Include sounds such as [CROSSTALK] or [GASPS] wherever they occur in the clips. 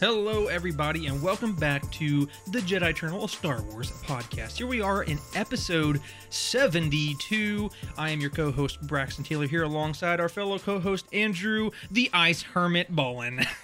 Hello, everybody, and welcome back to the Jedi Eternal a Star Wars podcast. Here we are in episode 72. I am your co host, Braxton Taylor, here alongside our fellow co host, Andrew, the Ice Hermit Bolin. [LAUGHS]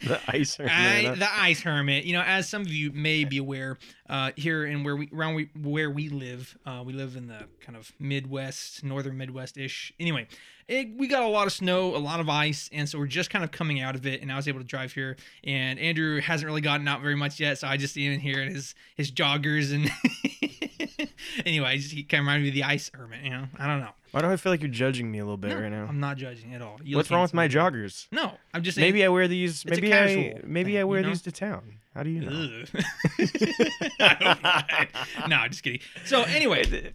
The ice hermit. I, the Ice Hermit. You know, as some of you may be aware, uh, here in where we around we, where we live, uh, we live in the kind of Midwest, northern Midwest ish. Anyway, it, we got a lot of snow, a lot of ice, and so we're just kind of coming out of it. And I was able to drive here, and Andrew hasn't really gotten out very much yet, so I just see him in here in his his joggers and. [LAUGHS] anyway, he kind of reminded me of the Ice Hermit. You know, I don't know. Why do I feel like you're judging me a little bit No, right now? I'm not judging at all. You What's wrong with my joggers? No, I'm just saying. Maybe I wear these. Maybe I maybe thing, I wear you know? these to town. How do you know? Ugh. [LAUGHS] I hope not. [LAUGHS] no, just kidding. So anyway,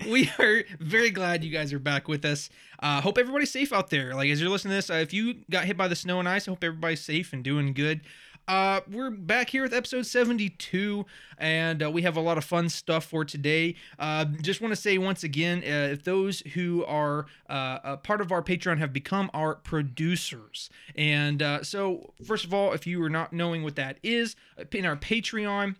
[LAUGHS] we are very glad you guys are back with us. Uh, hope everybody's safe out there. Like as you're listening to this, uh, if you got hit by the snow and ice, I hope everybody's safe and doing good. Uh, we're back here with episode 72, and uh, we have a lot of fun stuff for today. Uh, just want to say once again, uh, if those who are uh, a part of our Patreon have become our producers, and uh, so first of all, if you are not knowing what that is, in our Patreon,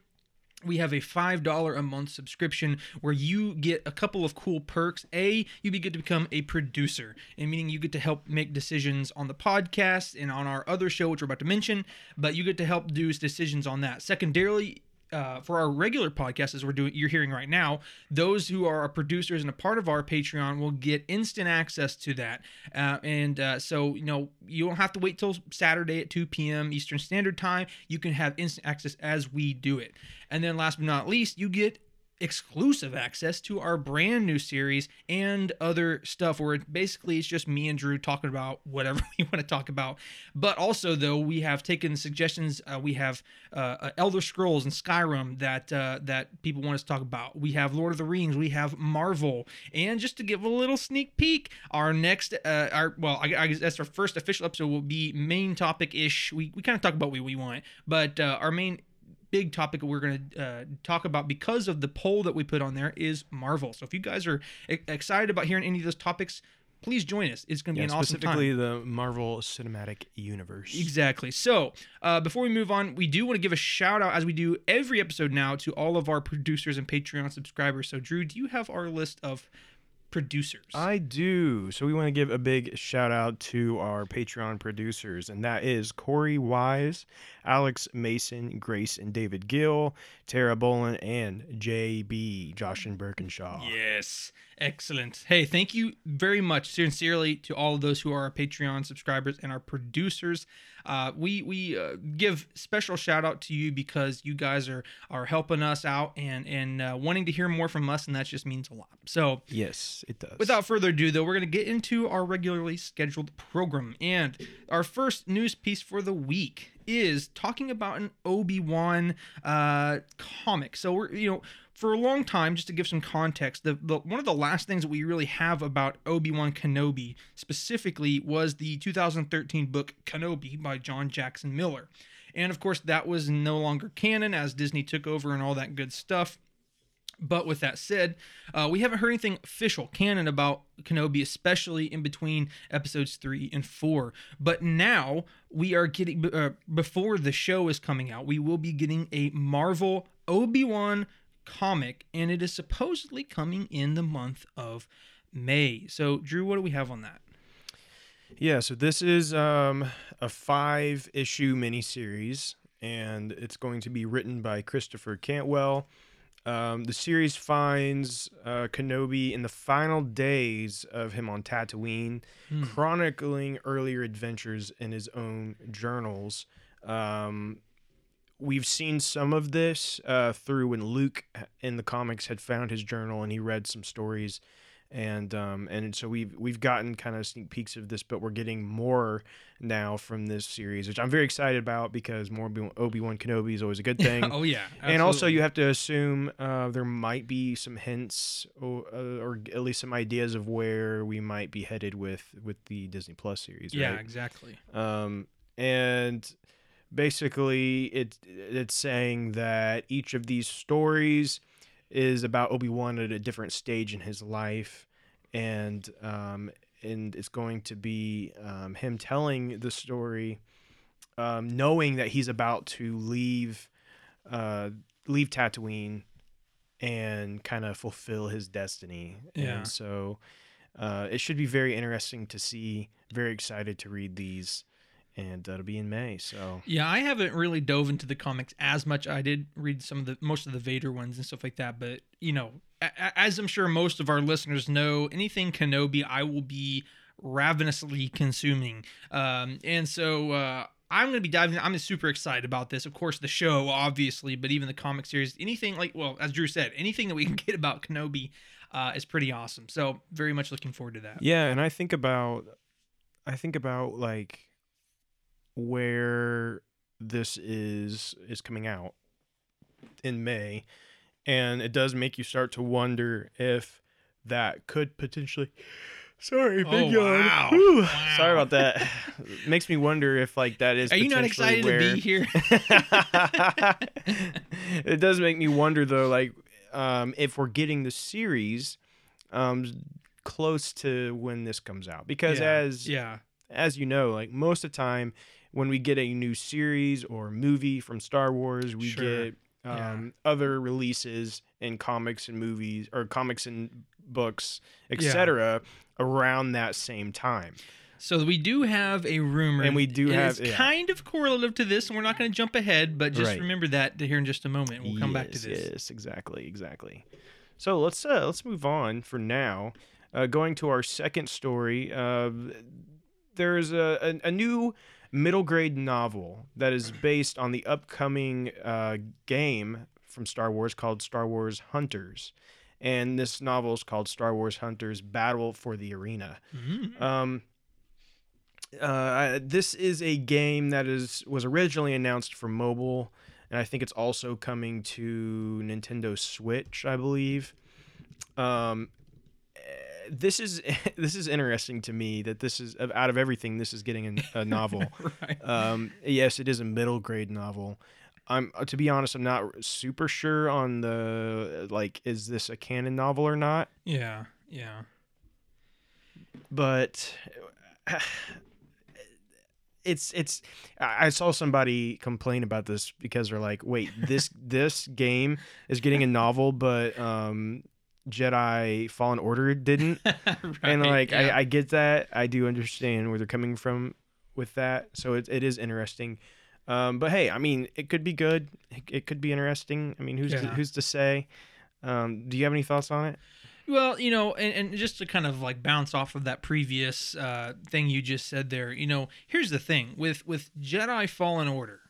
we have a $5 a month subscription where you get a couple of cool perks. A, you get to become a producer, and meaning you get to help make decisions on the podcast and on our other show, which we're about to mention, but you get to help do decisions on that. Secondarily, uh, for our regular podcast, as we're doing, you're hearing right now, those who are producers and a part of our Patreon will get instant access to that. Uh, and uh, so, you know, you don't have to wait till Saturday at 2 p.m. Eastern Standard Time. You can have instant access as we do it. And then, last but not least, you get exclusive access to our brand new series and other stuff where basically it's just me and Drew talking about whatever [LAUGHS] we want to talk about. But also, though, we have taken suggestions. Uh, we have uh, uh, Elder Scrolls and Skyrim that uh, that people want us to talk about. We have Lord of the Rings. We have Marvel. And just to give a little sneak peek, our next, uh, our well, I, I guess that's our first official episode will be main topic ish. We we kind of talk about what we want, but uh, our main big topic we're going to uh, talk about because of the poll that we put on there is Marvel. So if you guys are excited about hearing any of those topics, please join us. It's going to Yeah, be an awesome time. specifically the Marvel Cinematic Universe. Exactly. So, uh, before we move on, we do want to give a shout out, as we do every episode now, to all of our producers and Patreon subscribers. So, Drew, do you have our list of producers? I do. So we want to give a big shout out to our Patreon producers, and that is Corey Wise, Alex Mason, Grace and David Gill, Tara Bolin, and JB, Josh and Birkinshaw. Yes. Excellent. Hey, thank you very much, sincerely, to all of those who are our Patreon subscribers and our producers. Uh, we we uh, give special shout out to you because you guys are are helping us out and and uh, wanting to hear more from us, and that just means a lot. So, Yes, it does. Without further ado, though, we're going to get into our regularly scheduled program. And our first news piece for the week is talking about an Obi Wan uh, comic. So we're you know for a long time, just to give some context, the, the one of the last things that we really have about Obi Wan Kenobi specifically was the 2013 book Kenobi by John Jackson Miller. And of course, that was no longer canon as Disney took over and all that good stuff. But with that said, uh, we haven't heard anything official canon about Kenobi, especially in between episodes three and four. But now we are getting, uh, before the show is coming out, we will be getting a Marvel Obi Wan comic, and it is supposedly coming in the month of May. So, Drew, what do we have on that? Yeah, so this is um, a five issue miniseries, and it's going to be written by Christopher Cantwell. Um, the series finds uh, Kenobi in the final days of him on Tatooine, chronicling earlier adventures in his own journals. Um, we've seen some of this uh, through when Luke in the comics had found his journal and he read some stories and um, and so we've we've gotten kind of sneak peeks of this, but we're getting more now from this series, which I'm very excited about because more Obi Wan Kenobi is always a good [LAUGHS] thing. oh yeah. And also, you have to assume uh, there might be some hints or, uh, or at least some ideas of where we might be headed with with the Disney Plus series. Yeah, exactly. Um, and basically, it it's saying that each of these stories is about Obi Wan at a different stage in his life, and um, and it's going to be um, him telling the story, um, knowing that he's about to leave, uh, leave Tatooine, and kind of fulfill his destiny. Yeah. And so, uh, it should be very interesting to see. Very excited to read these and that'll be in May. So Yeah, I haven't really dove into the comics as much. I did read some of the most of the Vader ones and stuff like that, but you know, as I'm sure most of our listeners know, anything Kenobi, I will be ravenously consuming. Um, and so uh, I'm going to be diving. I'm super excited about this. Of course, the show, obviously, but even the comic series, anything like, well, as Drew said, anything that we can [LAUGHS] get about Kenobi uh, is pretty awesome. So very much looking forward to that. yeah, and I think about, I think about like where this is is coming out in May, and it does make you start to wonder if that could potentially. Sorry, big Oh, yawn. wow. [LAUGHS] Wow. Sorry about that. [LAUGHS] Makes me wonder if like that is. Are you not excited where... to be here? [LAUGHS] it does make me wonder though, like um, if we're getting the series um, close to when this comes out, because yeah. as yeah. as you know, like most of the time when we get a new series or movie from Star Wars, we Sure. get Yeah. um, other releases in comics and movies or comics and books, Yeah. etc. around that same time. So we do have a rumor, And we do It have- is yeah. kind of correlative to this, and we're not going to jump ahead, but just Right. remember that to here in just a moment. We'll come back to this. Yes, exactly, exactly. So let's uh, let's move on for now. Uh, going to our second story, uh, there's a, a, a new middle grade novel that is based on the upcoming uh, game from Star Wars called Star Wars Hunters. And this novel is called Star Wars Hunters Battle for the Arena. Mhm. Um, uh, this is a game that is was originally announced for mobile, and I think it's also coming to Nintendo Switch, I believe. Um, this is [LAUGHS] this is interesting to me that this is out of everything this is getting a, a novel. [LAUGHS] right. um, yes, it is a middle grade novel. I'm uh, to be honest, I'm not super sure on the like is this a canon novel or not Yeah. Yeah. but [SIGHS] it's it's I I saw somebody complain about this because they're like, wait, this [LAUGHS] this game is getting a novel, but um Jedi Fallen Order didn't. [LAUGHS] and like yeah. I, I get that. I do understand where they're coming from with that. So it, it is interesting. Um, but hey, I mean, it could be good. It, it could be interesting. I mean, who's to, who's to say? Um, do you have any thoughts on it? Well, you know, and, and just to kind of like bounce off of that previous uh, thing you just said there, you know, here's the thing with with Jedi Fallen Order,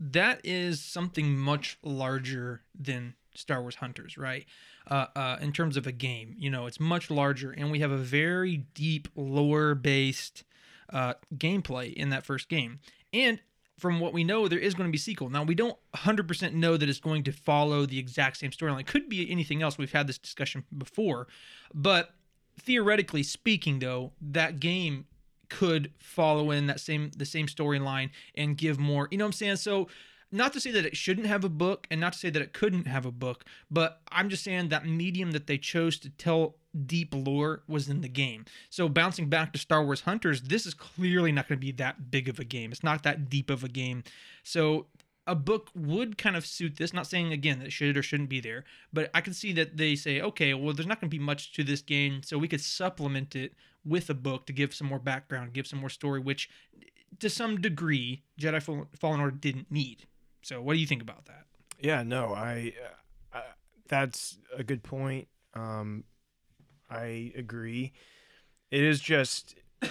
that is something much larger than Star Wars Hunters, right? Uh, uh, in terms of a game, you know, it's much larger, and we have a very deep lore based uh, gameplay in that first game, and from what we know, there is going to be sequel. Now we don't 100% know that it's going to follow the exact same storyline. Could be anything else. We've had this discussion before, but theoretically speaking, though, that game could follow in that same the same storyline and give more. You know what I'm saying? So. Not to say that it shouldn't have a book, and not to say that it couldn't have a book, but I'm just saying that medium that they chose to tell deep lore was in the game. So bouncing back to Star Wars Hunters, this is clearly not going to be that big of a game. It's not that deep of a game. So a book would kind of suit this. Not saying again that it should or shouldn't be there, but I can see that they say, okay, well, there's not going to be much to this game, so we could supplement it with a book to give some more background, give some more story, which to some degree Jedi Fallen Order didn't need. So what do you think about that? Yeah, no, I, uh, uh, that's a good point. Um, I agree. It is just, [COUGHS]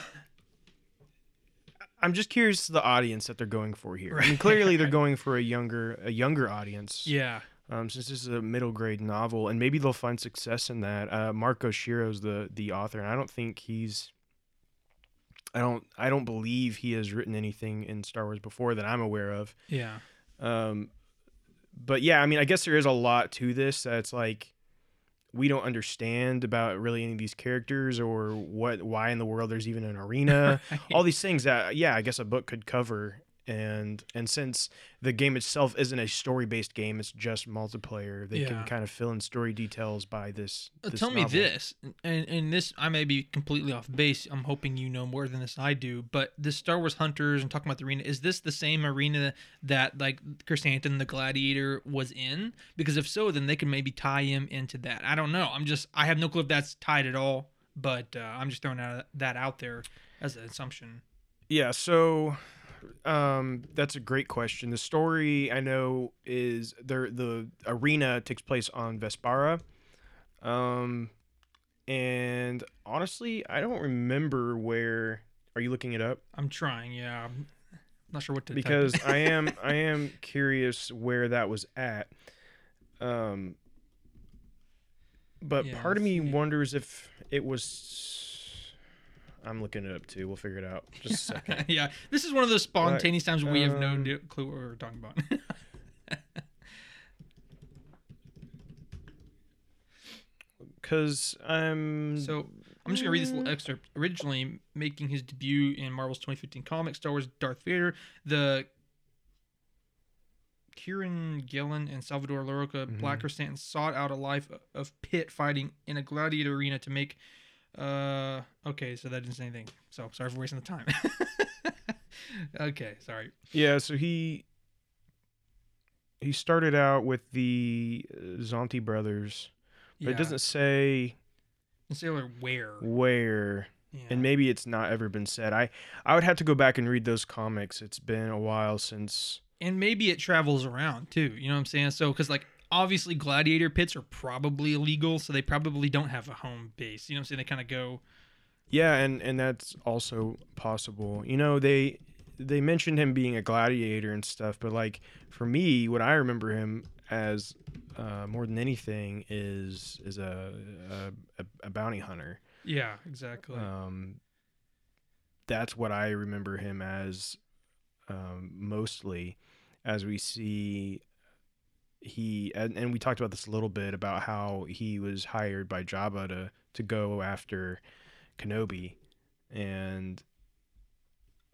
I'm just curious the audience that they're going for here. I mean, clearly they're [LAUGHS] going for a younger, a younger audience. Yeah. um, since this is a middle grade novel, and maybe they'll find success in that. Uh, Marco Shiro's the the author, and I don't think he's. I don't. I don't believe he has written anything in Star Wars before that I'm aware of. Yeah. Um, but yeah, I mean, I guess there is a lot to this that's like we don't understand about really any of these characters or what why in the world there's even an arena. [LAUGHS] All these things that yeah, I guess a book could cover. And and since the game itself isn't a story based game, it's just multiplayer. They Yeah. can kind of fill in story details by this. Uh, this Tell me this, and and this I may be completely off base. I'm hoping you know more than this I do. But the Star Wars Hunters and talking about the arena, is this the same arena that like Krrsantan the Gladiator was in? Because if so, then they can maybe tie him into that. I don't know. I'm just I have no clue if that's tied at all. But uh, I'm just throwing that out there as an assumption. Yeah, so um that's a great question. The story I know is there the arena takes place on Vespaara. Um and honestly, I don't remember where are you looking it up? I'm trying. Yeah. I'm not sure what to Because. [LAUGHS] I am I am curious where that was at. Um but Yeah, part of me see. wonders if it was I'm looking it up too. We'll figure it out. Just a [LAUGHS] second. yeah, this is one of those spontaneous times we have no um, clue what we're talking about. [LAUGHS] Cause I'm so I'm just gonna read this little excerpt. Originally making his debut in Marvel's 2015 comic, Star Wars Darth Vader, the Kieron Gillen and Salvador Larroca Krrsantan sought out a life of pit fighting in a gladiator arena to make. Uh, okay, so that didn't say anything. So sorry for wasting the time. [LAUGHS] okay, sorry. Yeah, so he he started out with the uh, Zonti brothers, but it doesn't say say where. where, Yeah. and maybe it's not ever been said. I I would have to go back and read those comics. It's been a while since. and maybe it travels around too you know what i'm saying so because like obviously gladiator pits are probably illegal so they probably don't have a home base you know what i'm saying they kind of go Yeah, and and that's also possible. You know, they they mentioned him being a gladiator and stuff, but like for me, what I remember him as uh, more than anything is is a a, a, a bounty hunter. yeah exactly Um, that's what I remember him as um, mostly, as we see he and, and we talked about this a little bit about how he was hired by Jabba to to go after Kenobi, and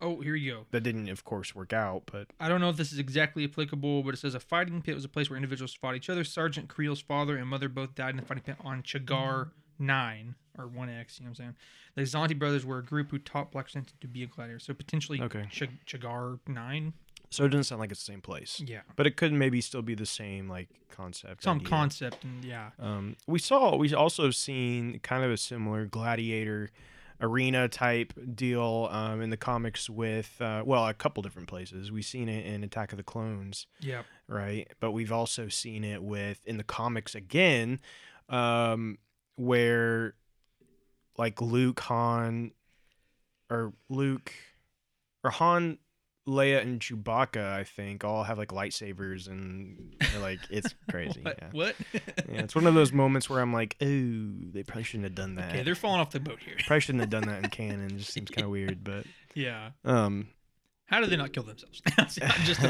oh here you go that didn't, of course, work out. But i don't know if this is exactly applicable but it says a fighting pit was a place where individuals fought each other sergeant creel's father and mother both died in the fighting pit on chagar 9 or 1x you know what i'm saying the zonti brothers were a group who taught Black Krrsantan to be a gladiator so potentially Okay. Ch- chagar 9 so it doesn't sound like it's the same place. yeah But it could maybe still be the same like concept. some idea. concept and yeah Um, we saw we also seen kind of a similar gladiator arena type deal um, in the comics with uh, well a couple different places. We've seen it in Attack of the Clones, yeah right? But we've also seen it with in the comics again, um, where like Luke, Han, or Luke, or Han. Leia and Chewbacca, I think, all have like lightsabers, and they're like it's [LAUGHS] crazy. what, yeah. what? Yeah, it's one of those moments where I'm like, oh, they probably shouldn't have done that. okay they're falling off the boat here probably shouldn't have done that in [LAUGHS] canon. It just seems kind of weird, but yeah um, How did they not kill themselves? [LAUGHS] I'm just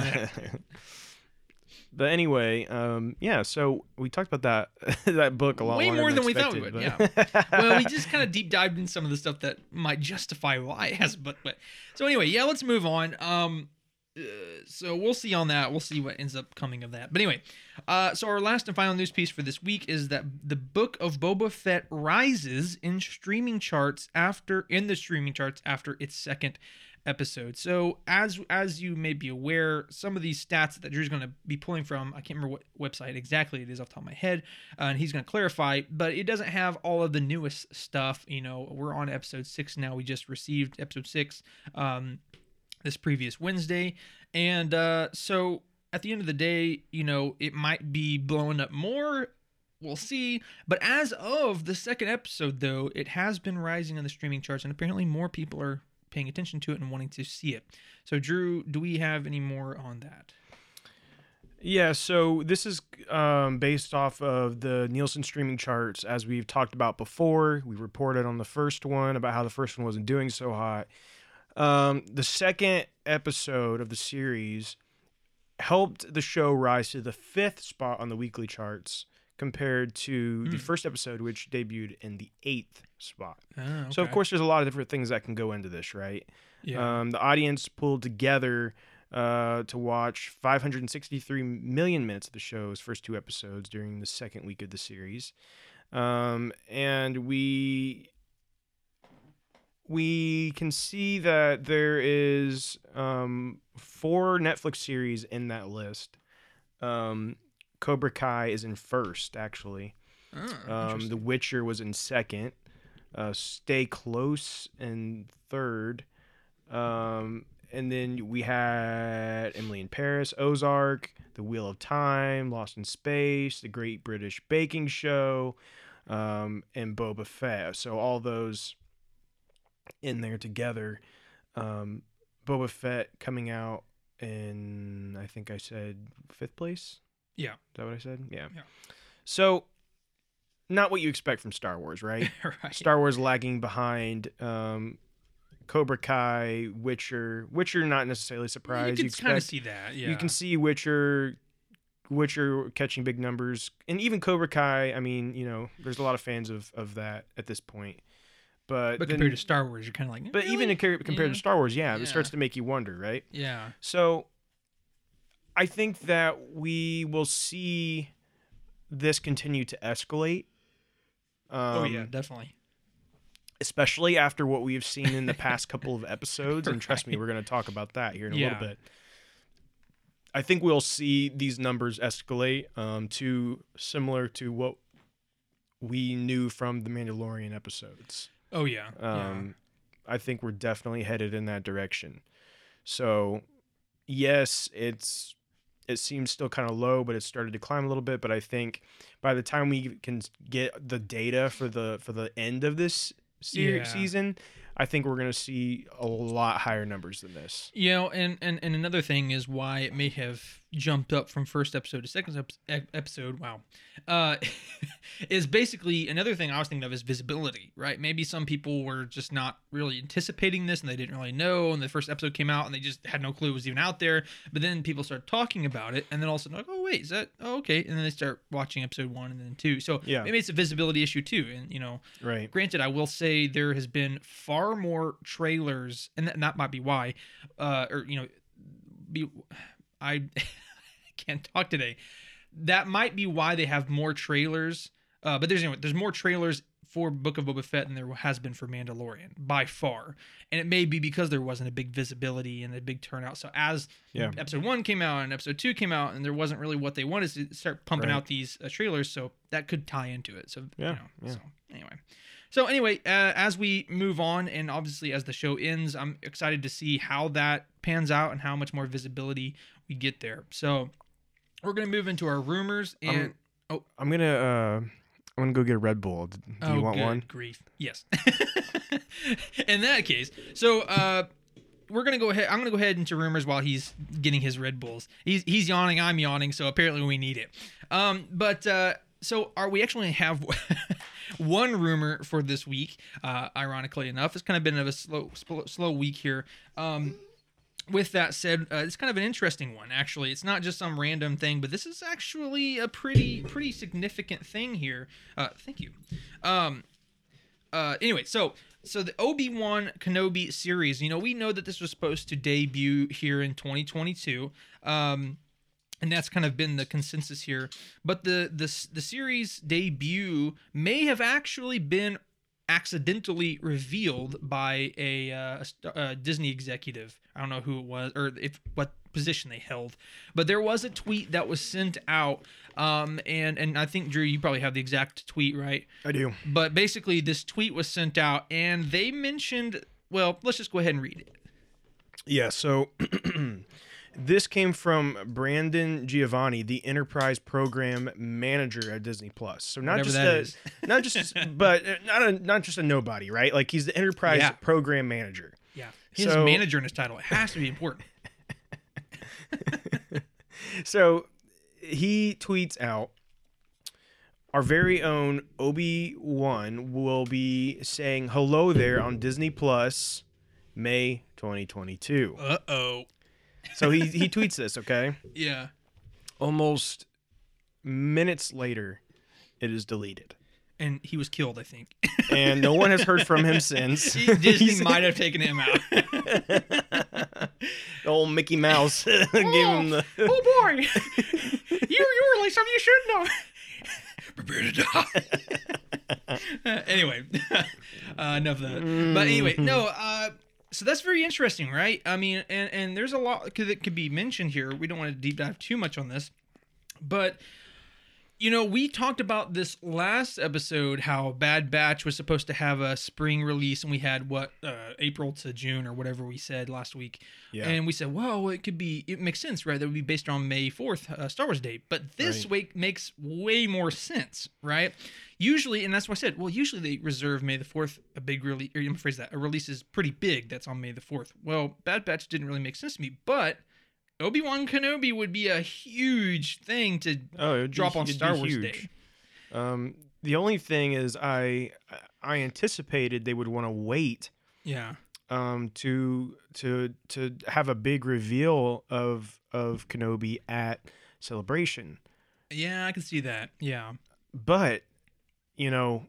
but anyway, um, yeah. So we talked about that [LAUGHS] that book a lot Way more than we thought we would, but- well, we just kind of deep dived in some of the stuff that might justify why it has, but but so anyway, yeah, let's move on. Um, uh, so we'll see on that. We'll see what ends up coming of that. But anyway, uh, so our last and final news piece for this week is that the Book of Boba Fett rises in streaming charts after in the streaming charts after its second episode. So as as you may be aware, some of these stats that Drew's going to be pulling from, I can't remember what website exactly it is off the top of my head, uh, and he's going to clarify, but it doesn't have all of the newest stuff. You know, we're on episode six now. We just received episode six um, this previous Wednesday, and uh, so at the end of the day, you know, it might be blowing up more. We'll see. But as of the second episode, though, it has been rising on the streaming charts, and apparently more people are paying attention to it and wanting to see it. So, Drew, do we have any more on that? Yeah, so this is um, based off of the Nielsen streaming charts, as we've talked about before. We reported on the first one about how the first one wasn't doing so hot. Um, the second episode of the series helped the show rise to the fifth spot on the weekly charts compared to the Hmm. first episode, which debuted in the eighth spot. Oh, So, of course, there's a lot of different things that can go into this, right? yeah. Um, the audience pulled together uh, to watch 563 million minutes of the show's first two episodes during the second week of the series, um, and we we can see that there is um, four Netflix series in that list. Um, Cobra Kai is in first, actually. Oh, Um, the Witcher was in second. Uh, Stay Close in third. Um, and then we had Emily in Paris, Ozark, The Wheel of Time, Lost in Space, The Great British Baking Show, um, and Boba Fett. So all those in there together. Um, Boba Fett coming out in, I think I said fifth place. Yeah. Is that what I said? Yeah. Yeah. So, not what you expect from Star Wars, [LAUGHS] right? right. Star Wars lagging behind um, Cobra Kai, Witcher. Witcher, not necessarily surprised. you can kind of see that. Yeah. you can see Witcher, Witcher catching big numbers, and even Cobra Kai. I mean, you know, there's a lot of fans of of that at this point. But but then- compared to Star Wars, you're kind of like. but even really? in, compared Yeah. to Star Wars, yeah, Yeah. it starts to make you wonder, right? Yeah. So I think that we will see this continue to escalate. Um, oh yeah, definitely. especially after what we've seen in the past couple of [LAUGHS] episodes. And trust me, we're going to talk about that here in a Yeah. little bit. I think we'll see these numbers escalate um, to similar to what we knew from the Mandalorian episodes. Oh yeah. yeah. Um, I think we're definitely headed in that direction. So, yes, it's it seems still kind of low, but it started to climb a little bit. But I think by the time we can get the data for the for the end of this se- Yeah. season, I think we're gonna see a lot higher numbers than this. You know, and, and and another thing is why it may have jumped up from first episode to second ep- ep- episode. Wow, uh, [LAUGHS] is basically another thing I was thinking of is visibility, right? Maybe some people were just not really anticipating this and they didn't really know, and the first episode came out and they just had no clue it was even out there. But then people start talking about it, and then all of a sudden, like, oh wait, is that? Oh okay, and then they start watching episode one and then two. So Yeah. maybe it's a visibility issue too, and you know, Right. Granted, I will say there has been far more trailers, and that, that might be why, uh, or you know, be I [LAUGHS] can't talk today. That might be why they have more trailers. Uh, but there's anyway, there's more trailers for Book of Boba Fett than there has been for Mandalorian by far, and it may be because there wasn't a big visibility and a big turnout. So as Yeah. episode one came out and episode two came out, and there wasn't really what they wanted to start pumping Right. out these uh, trailers, so that could tie into it. So Yeah, you know, yeah. so anyway. So anyway, uh, as we move on, and obviously as the show ends, I'm excited to see how that pans out and how much more visibility get there. So we're gonna move into our rumors and I'm- I'm gonna uh, I'm gonna go get a Red Bull. Do oh, you want good one? Grief, yes. [LAUGHS] In that case, so uh, we're gonna go ahead. I'm gonna go ahead into rumors while he's getting his Red Bulls. He's he's yawning. I'm yawning. So apparently we need it. Um, but uh, so are we actually have [LAUGHS] one rumor for this week? Uh, ironically enough, it's kind of been of a slow slow, slow week here. Um, with that said, uh, it's kind of an interesting one. Actually, it's not just some random thing, but this is actually a pretty pretty significant thing here. Uh, thank you. Um, uh, anyway, so so the Obi Wan Kenobi series, you know, we know that this was supposed to debut here in 2022. Um, and that's kind of been the consensus here. But the the the series debut may have actually been accidentally revealed by a, uh, a st- uh, Disney executive. I don't know who it was or if what position they held, but there was a tweet that was sent out. Um, and and I think Drew, you probably have the exact tweet, right? I do. But basically, this tweet was sent out, and they mentioned. Well, let's just go ahead and read it. Yeah, so [CLEARS THROAT] this came from Brandon Giovanni, the enterprise program manager at Disney Plus. So not Whatever just a, [LAUGHS] not just but not a not just a nobody, right? Like he's the enterprise Yeah. program manager. Yeah, he has So- manager in his title. It has to be important. [LAUGHS] So he tweets out our very own Obi Wan will be saying hello there on Disney Plus, May 2022. Uh oh. So he he tweets this. Okay, Yeah. almost minutes later, it is deleted, And he was killed, I think. and no one has heard from him [LAUGHS] since. Disney [LAUGHS] might have taken him out. the [LAUGHS] old Mickey Mouse gave him the. oh boy, you you were like something you shouldn't know. Prepare to die. Uh, anyway, uh, enough of that. But anyway, no. Uh, so that's very interesting, right? I mean, and and there's a lot that could be mentioned here. We don't want to deep dive too much on this, but you know, we talked about this last episode how Bad Batch was supposed to have a spring release, and we had what uh, April to June or whatever we said last week. Yeah. And we said, well, it could be, it makes sense, right? That would be based on May 4th, uh, Star Wars Day. But this Right. week makes way more sense, right? Usually, and that's why I said, well, usually they reserve May the 4th a big release, or let me phrase that, a release is pretty big that's on May the 4th. Well, Bad Batch didn't really make sense to me, but Obi Wan Kenobi would be a huge thing to Oh, it'd be- drop on Star Wars huge. Day. Um, the only thing is, I I anticipated they would want to wait Yeah. um, to to to have a big reveal of of Kenobi at Celebration, Yeah, I can see that. Yeah. but you know,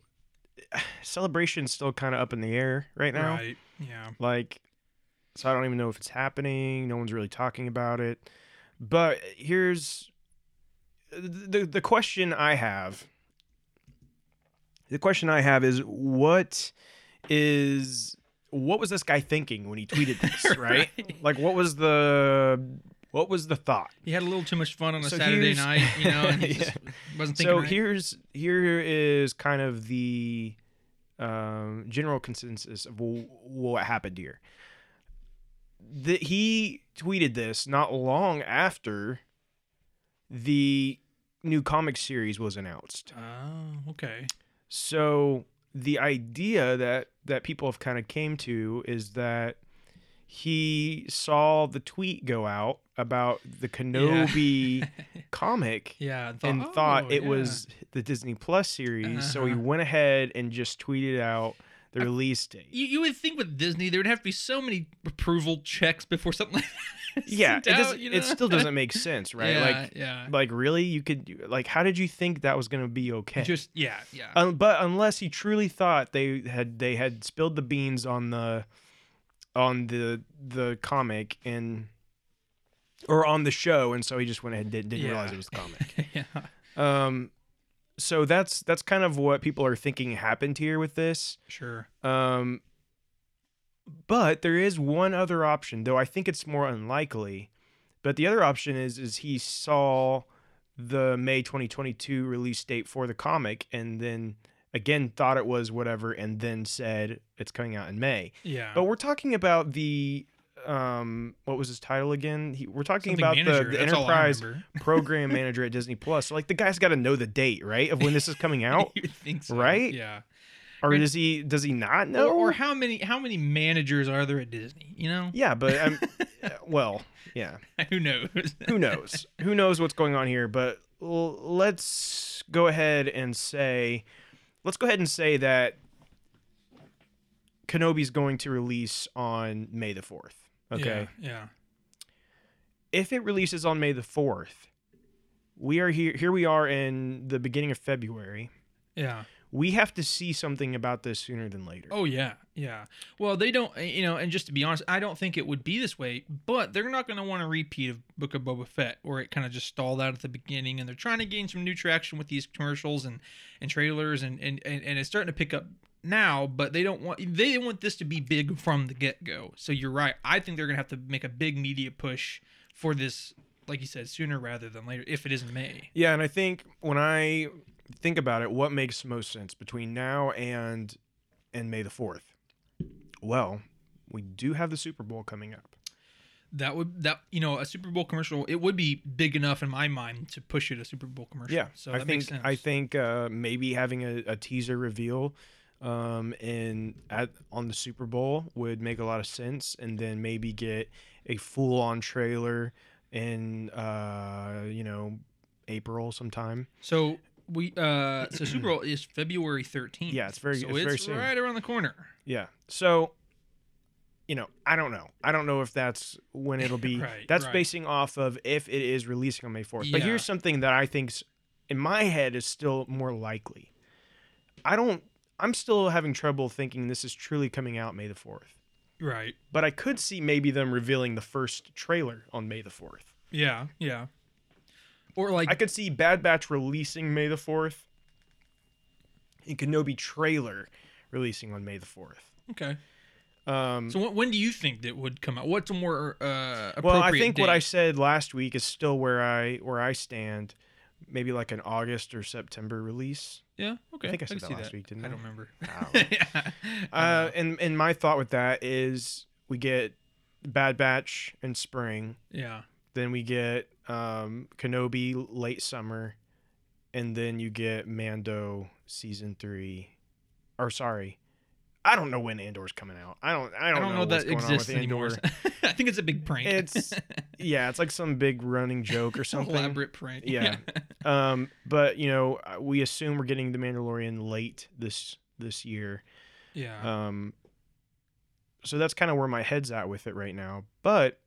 [SIGHS] Celebration's still kind of up in the air right now. Right. Yeah. Like, so I don't even know if it's happening. No one's really talking about it. But here's the the question I have. The question I have is what is what was this guy thinking when he tweeted [LAUGHS] this, right? Like what was the what was the thought? He had a little too much fun on a So Saturday night, you know, and he [LAUGHS] Yeah. just wasn't thinking So right. here's here is kind of the um, general consensus of what happened here. The, he tweeted this not long after the new comic series was announced. Oh, okay. So the idea that that people have kind of came to is that he saw the tweet go out about the Kenobi [LAUGHS] comic Yeah, and and "Oh, thought it yeah." was the Disney Plus series, so he Uh-huh. went ahead and just tweeted out the release date. You, you would think with Disney there would have to be so many approval checks before something like that. yeah, it, out, you it still doesn't make [LAUGHS] sense, right? Yeah, like, yeah. like really, you could like, how did you think that was gonna be okay? Just yeah, yeah. Um, but unless he truly thought they had they had spilled the beans on the on the the comic and or on the show, and so he just went ahead and did, didn't realize it was the comic. [LAUGHS] yeah. um, so that's that's kind of what people are thinking happened here with this. Sure. Um, but there is one other option, though I think it's more unlikely. But the other option is is he saw the May 2022 release date for the comic and then again thought it was whatever and then said it's coming out in May. Yeah. But we're talking about the um what was his title again? He, we're talking Something about the, the that's all I enterprise [LAUGHS] program manager at Disney Plus. So like the guy's got to know the date, right? Of when this is coming [LAUGHS] out. so. right? Yeah. or does he does he not know? Or, or how many how many managers are there at Disney? You know, Yeah, but I'm [LAUGHS] uh, well, yeah. who knows? Who knows? Who knows what's going on here? But l- let's go ahead and say, let's go ahead and say that Kenobi's going to release on May the fourth. Okay. Yeah. If it releases on May the fourth, we are here. Here we are in the beginning of February. Yeah. Yeah. We have to see something about this sooner than later. Oh yeah, yeah. Well, they don't, eh, you know, and just to be honest, I don't think it would be this way. But they're not going to want a repeat of Book of Boba Fett, where it kind of just stalled out at the beginning, and they're trying to gain some new traction with these commercials and and trailers, and and and, and it's starting to pick up now. But they don't want they want this to be big from the get go. So you're right. I think they're going to have to make a big media push for this, like you said, sooner rather than later, if it is in May. Yeah, and I think when I think about it, what makes most sense between now and and May the fourth? Well, we do have the Super Bowl coming up. That would that you know a Super Bowl commercial. It would be big enough in my mind to push it a Super Bowl commercial. Yeah, so I think makes sense. I think uh, maybe having a, a teaser reveal um, in at on the Super Bowl would make a lot of sense, and then maybe get a full on trailer in uh, you know April sometime. So we uh so Super Bowl is February 13th. Yeah, it's very- so it's very soon. right around the corner. Yeah. So, you know, I don't know. I don't know if that's when it'll be. [LAUGHS] Right, that's right. basing off of if it is releasing on May 4th. But here's something that I think's in my head is still more likely. I don't I'm still having trouble thinking this is truly coming out May the 4th. Right. But I could see maybe them revealing the first trailer on May the 4th. Yeah, yeah. Or like I could see Bad Batch releasing May the 4th and Kenobi trailer releasing on May the 4th. okay. Um So when, when do you think that would come out? What's a more uh appropriate Well, I think what I said last week is still where I where I stand. Maybe like an August or September release. Yeah, okay. I think I said that see last week, didn't I [LAUGHS] I? don't remember. Oh. Yeah. Uh, and and my thought with that is we get Bad Batch in spring, yeah. then we get um, Kenobi late summer, and then you get Mando season three. Or sorry, I don't know when Andor's coming out. I don't. I I don't, don't, know, what's that going exists on with anymore. Andor. [LAUGHS] I think it's a big prank. It's [LAUGHS] yeah, it's like some big running joke or [LAUGHS] something. elaborate prank. Yeah. Um, but you know, uh, we assume we're getting the Mandalorian late this this year. yeah. Um, so that's kind of where my head's at with it right now. But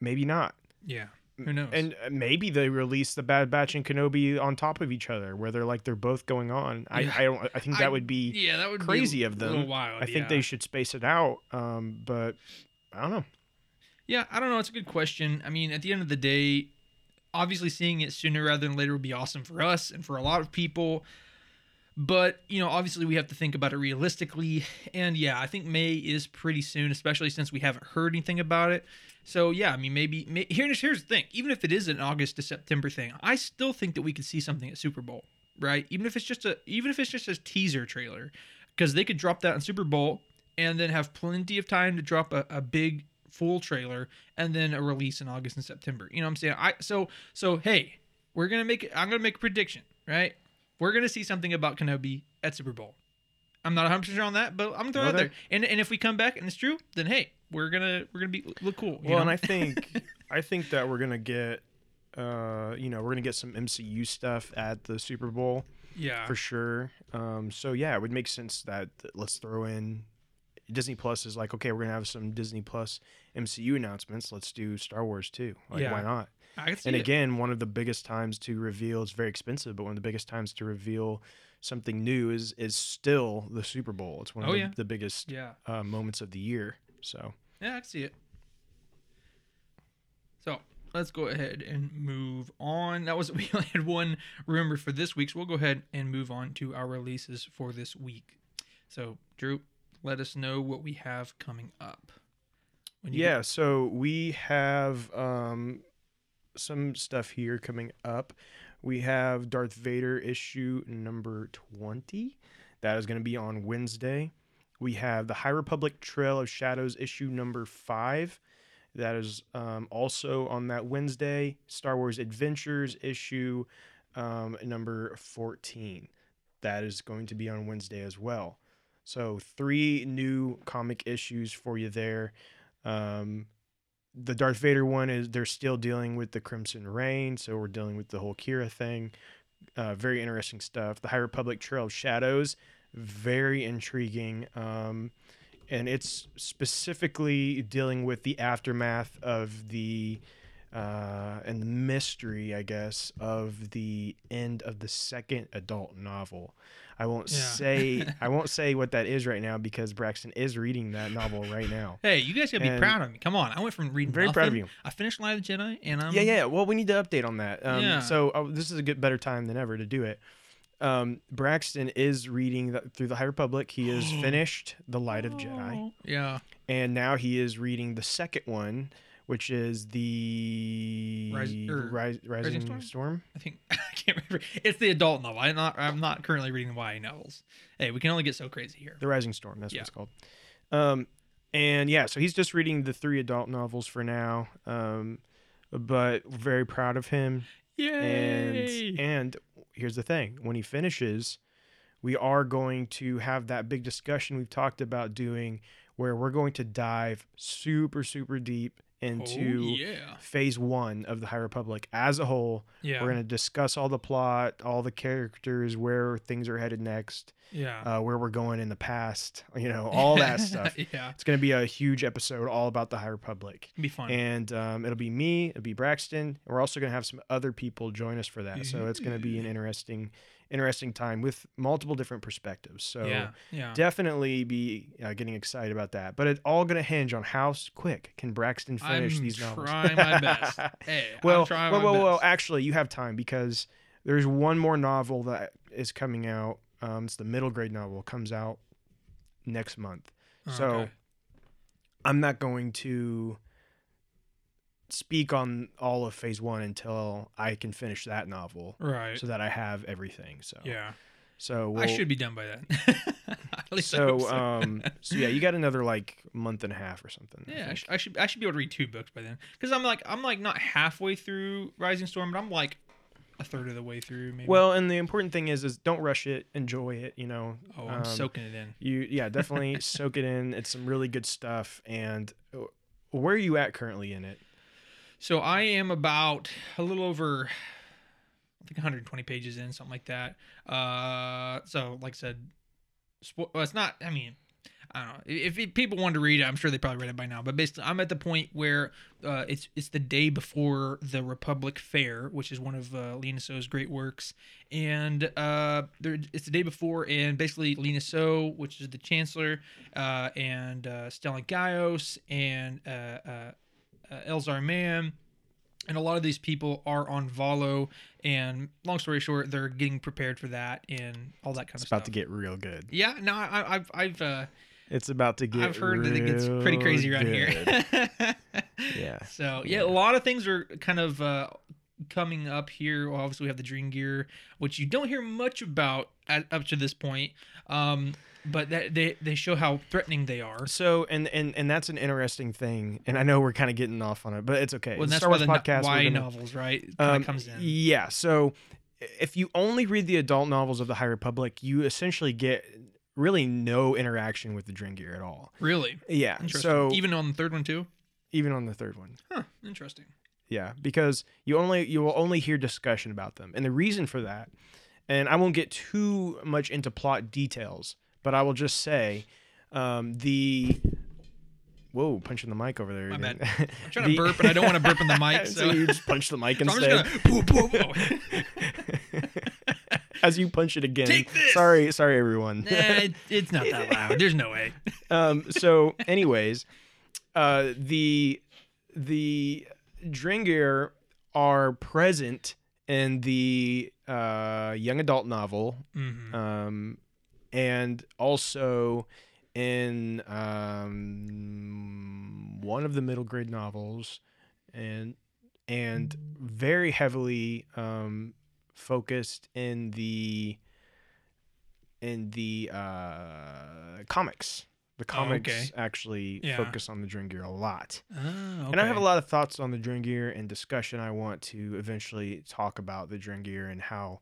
maybe not. yeah. Who knows? And uh, maybe they release the Bad Batch and Kenobi on top of each other, where they're like they're both going on. I, I don't. I think that I- would be. yeah, that would crazy be of them. wild. I think yeah. they should space it out. Um, but I don't know. Yeah, I don't know. It's a good question. I mean, at the end of the day, obviously seeing it sooner rather than later would be awesome for us and for a lot of people. But, you know, obviously we have to think about it realistically. And yeah, I think May is pretty soon, especially since we haven't heard anything about it. So yeah, I mean, maybe, may, here's, here's the thing. Even if it is an August to September thing, I still think that we could see something at Super Bowl, right? Even if it's just a, even if it's just a teaser trailer, because they could drop that in Super Bowl and then have plenty of time to drop a, a big full trailer and then a release in August and September. You know what I'm saying? I so so hey, we're gonna make I'm gonna make a prediction, right? We're gonna see something about Kenobi at Super Bowl. I'm not 100 percent on that, but I'm gonna throw it out there. And and if we come back and it's true, then hey, we're gonna we're gonna be look cool. Well, and? I think [LAUGHS] I think that we're gonna get, uh, you know, we're gonna get some MCU stuff at the Super Bowl yeah, for sure. Um, so yeah, it would make sense that let's throw in Disney Plus is like, okay, we're gonna have some Disney Plus MCU announcements. Let's do Star Wars too. Like, Yeah. why not? I can see And it. again, one of the biggest times to reveal it's very expensive, but one of the biggest times to reveal something new is is still the Super Bowl. It's one of Oh, the, yeah. the biggest yeah. uh, moments of the year. So Yeah, I see it. So let's go ahead and move on. That was [LAUGHS] we only had one rumor for this week, so we'll go ahead and move on to our releases for this week. So Drew, let us know what we have coming up. Yeah, so we have um, some stuff here coming up. We have Darth Vader issue number 20. That is going to be on Wednesday. We have the High Republic Trail of Shadows issue number 5. That is um, also on that Wednesday. Star Wars Adventures issue um, number 14. That is going to be on Wednesday as well. So, three new comic issues for you there. Um, the Darth Vader one is they're still dealing with the Crimson Reign, so we're dealing with the whole Qi'ra thing. Uh, very interesting stuff. The High Republic Trail of Shadows, very intriguing. Um, and it's specifically dealing with the aftermath of the uh, and the mystery, I guess, of the end of the second adult novel. I won't Yeah. say [LAUGHS] I won't say what that is right now because Braxton is reading that novel right now. Hey, you guys gotta be And- proud of me. Come on, I went from reading Very proud of you. I finished Light of the Jedi, and I'm yeah, yeah. Well, we need to update on that. Um, Yeah. So uh, this is a good, better time than ever to do it. Um, Braxton is reading the, through the High Republic. He has [GASPS] finished the Light of Jedi, Yeah, and now he is reading the second one, which is the Rise- or Rise- Rising, Storm? Storm. I think [LAUGHS] I can't remember. It's the adult novel. I'm not. I'm not currently reading the YA novels. Hey, we can only get so crazy here. The Rising Storm. That's Yeah. what it's called. Um, and yeah, so he's just reading the three adult novels for now. Um, but very proud of him. and and here's the thing when he finishes we are going to have that big discussion we've talked about doing where we're going to dive super super deep into oh, yeah. phase one of the High Republic as a whole. Yeah. We're going to discuss all the plot, all the characters, where things are headed next, yeah. uh, where we're going in the past, [LAUGHS] you know, all that [LAUGHS] stuff. yeah. It's going to be a huge episode all about the High Republic. It'd be fun. And um, it'll be me, it'll be Braxton. and We're also going to have some other people join us for that. So it's going to be an interesting, interesting time with multiple different perspectives. So yeah. Yeah. definitely be uh, getting excited about that. But it's all going to hinge on how quick can Braxton finish I'm these novels. trying my best. [LAUGHS] Hey, well, trying well, my well, well, actually, you have time because there's one more novel that is coming out. Um, it's the middle grade novel. Comes out next month. So Okay. I'm not going to speak on all of phase one until I can finish that novel, right. so that I have everything. So yeah. So I we'll, should be done by then. [LAUGHS] At least I So um, [LAUGHS] so yeah, you got another like month and a half or something. Yeah, I, think. sh- I should I should be able to read two books by then because I'm like I'm like not halfway through Rising Storm, but I'm like a third of the way through. Maybe. Well, and the important thing is, is don't rush it. Enjoy it. You know. oh, I'm Um, soaking it in. You yeah, definitely [LAUGHS] soak it in. It's some really good stuff. And uh, where are you at currently in it? So I am about a little over, I think 120 pages in, something like that. Uh, so like I said, spo- well, it's not. I mean, I don't know. If, if people wanted to read it, I'm sure they probably read it by now. But basically, I'm at the point where uh, it's it's the day before the Republic Fair, which is one of uh, Lina Soh's great works, and uh, there, it's the day before, and basically Lina Soh, which is the Chancellor, uh, and uh, Stellan Gios, and uh, uh, Elzar Mann. and a lot of these people are on Valo. And long story short, they're getting prepared for that and all that kind It's of stuff. about to get real good. yeah, no, I, I've I've uh, It's about to get. I've heard that it gets pretty crazy around good. here. [LAUGHS] Yeah. So yeah, a lot of things are kind of uh, coming up here. Well, obviously, we have the Drengir, which you don't hear much about at, up to this point. Um, but that they they show how threatening they are. So and and and that's an interesting thing, and I know we're kind of getting off on it, but it's okay. Well, that's Star why Wars no- podcast. why gonna- novels, right? Um, comes in. Yeah. So if you only read the adult novels of the High Republic, you essentially get really no interaction with the Drengir at all. Really Yeah. interesting. So even on the third one too. even on the third one. Huh. Interesting. Yeah, because you only you will only hear discussion about them, and the reason for that, and I won't get too much into plot details, but I will just say, um, the whoa, punching the mic over there. My again. I'm [LAUGHS] trying to burp, and I don't want to burp in the mic. [LAUGHS] so So, you just punch the mic [LAUGHS] So instead. just gonna. Whoa, whoa, whoa. As you punch it again. Take this! Sorry, sorry everyone. nah, it, it's not that loud. There's no way. um, so, anyways, uh, the the Drengir are present in the uh, young adult novel, hmm um, and also in um, one of the middle grade novels, and and very heavily um, focused in the in the uh, comics. The comics okay. actually Yeah. focus on the Drengir a lot. Oh, And I have a lot of thoughts on the Drengir and discussion. I want to eventually talk about the Drengir and how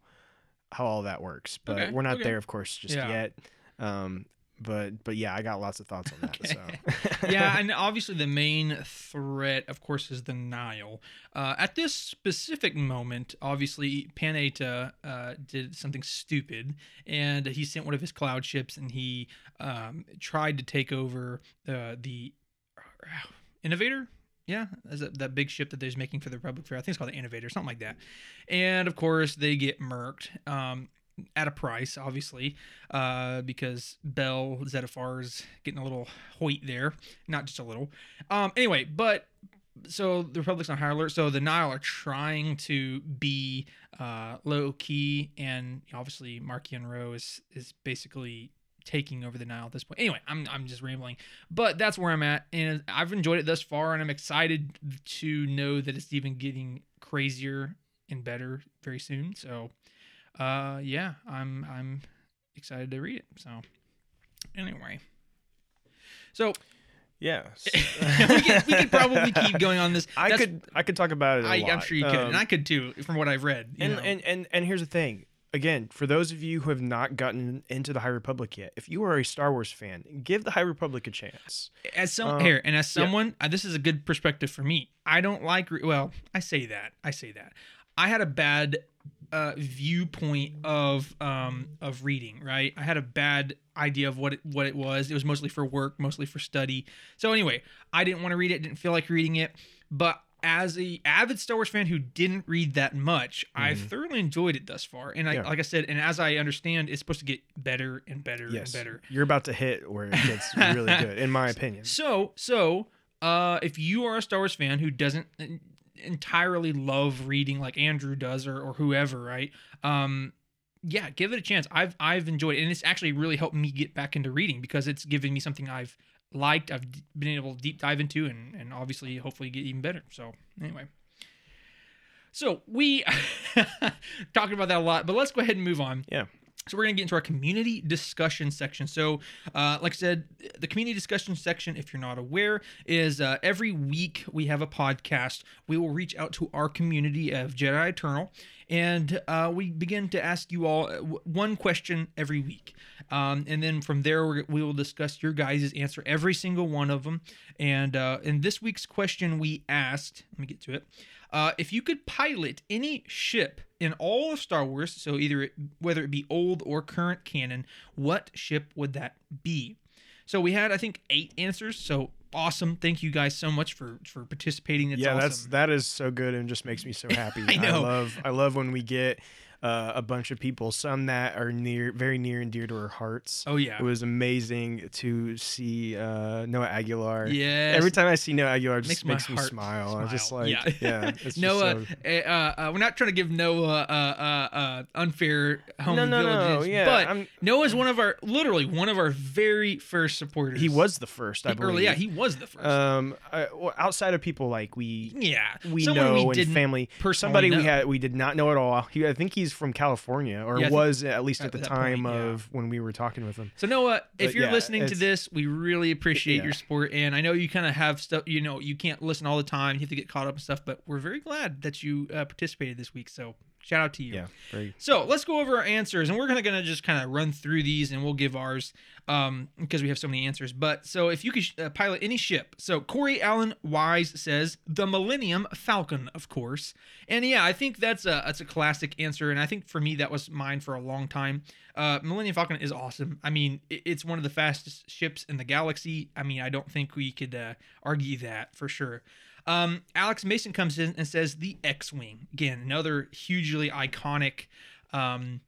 how all that works. But Okay, we're not okay. there, of course, just Yeah. yet. Um, but but yeah, I got lots of thoughts on that. So [LAUGHS] yeah, [LAUGHS] and obviously the main threat, of course, is the Nihil. Uh, at this specific moment, obviously Pan Eyta uh, did something stupid, and he sent one of his cloud ships, and he um, tried to take over uh, the Innovator. Yeah, that, that big ship that they're making for the Republic Fair. I think it's called the Innovator, something like that. And of course, they get murked. Um, at a price, obviously, uh, because Bell Zettifar's getting a little hoit there, not just a little. Um, anyway, but so the Republic's on high alert. So the Nihil are trying to be uh, low key, and obviously Marchion Ro is is basically taking over the Nihil at this point. Anyway, I'm I'm just rambling, but that's where I'm at, and I've enjoyed it thus far, and I'm excited to know that it's even getting crazier and better very soon. So uh yeah i'm i'm excited to read it so anyway so yeah, [LAUGHS] we, could, we could probably keep going on this [LAUGHS] I That's- could I could talk about it. I'm sure you could Um, and i could too from what i've read you and, know. and and and here's the thing. Again, for those of you who have not gotten into the High Republic yet, if you are a Star Wars fan, give the High Republic a chance. as some Um, here and as yeah. someone uh, this is a good perspective for me. I don't like re- well i say that i say that. I had a bad uh, viewpoint of um of reading right? I had a bad idea of what it what it was. It was mostly for work mostly for study. So anyway i didn't want to read it didn't feel like reading it but as a avid Star Wars fan who didn't read that much, I've thoroughly enjoyed it thus far. And I, Mm-hmm. Yeah. like I said, and as I understand, it's supposed to get better and better Yes, and better. you're about to hit where it gets really good, in my [LAUGHS] opinion. So, so, uh, if you are a Star Wars fan who doesn't entirely love reading like Andrew does or, or whoever, right? Um, yeah, give it a chance. I've I've enjoyed it, and it's actually really helped me get back into reading because it's given me something I've liked. I've been able to deep dive into, and and obviously, hopefully, get even better. So, anyway. So we [LAUGHS] talking about that a lot, but let's go ahead and move on. Yeah. So we're gonna get into our community discussion section. So, uh, like I said, the community discussion section, if you're not aware, is uh, every week we have a podcast. We will reach out to our community of Jedi Eternal, and uh, we begin to ask you all uh, one question every week, um, and then from there we will discuss your guys' answer every single one of them. And uh, in this week's question, we asked. Let me get to it. Uh, if you could pilot any ship in all of Star Wars, so either it, whether it be old or current canon, what ship would that be? So we had, I think, eight answers. So awesome! Thank you guys so much for for participating. It's yeah, awesome. that's that is so good and just makes me so happy. [LAUGHS] I know. I love I love when we get uh, a bunch of people, some that are near, very near and dear to our hearts. Oh yeah, It was amazing to see uh, Noah Aguilar. Yeah, Every time I see Noah Aguilar, it just Makes makes, me heart smile. I'm just like, Yeah. yeah, it's [LAUGHS] just Noah, so- uh, uh, uh, we're not trying to give Noah uh, uh, unfair home No, no, no, villages, yeah, but I'm- Noah's one of our, literally one of our very first supporters. he was the first. I believe. early, yeah, he was the first. Um, I, well, outside of people like we yeah, we Someone know we and family, somebody we had we did not know at all. He, I think he's from California, or Yeah, was at least at the time point, yeah. of when we were talking with him. So Noah, if you're yeah, listening to this, we really appreciate your support. And I know you kind of have stuff, you know, you can't listen all the time. You have to get caught up and stuff, but we're very glad that you uh, participated this week. So shout out to you. Yeah, very So let's go over our answers, and we're gonna gonna just kind of run through these, and we'll give ours um, because we have so many answers. But so if you could uh, pilot any ship, so Corey Allen Wise says the Millennium Falcon, of course, and yeah, I think that's a that's a classic answer, and I think for me that was mine for a long time. Uh, Millennium Falcon is awesome. I mean, it, it's one of the fastest ships in the galaxy. I mean, I don't think we could uh, argue that for sure. Um, Alex Mason comes in and says the X-wing again, another hugely iconic um,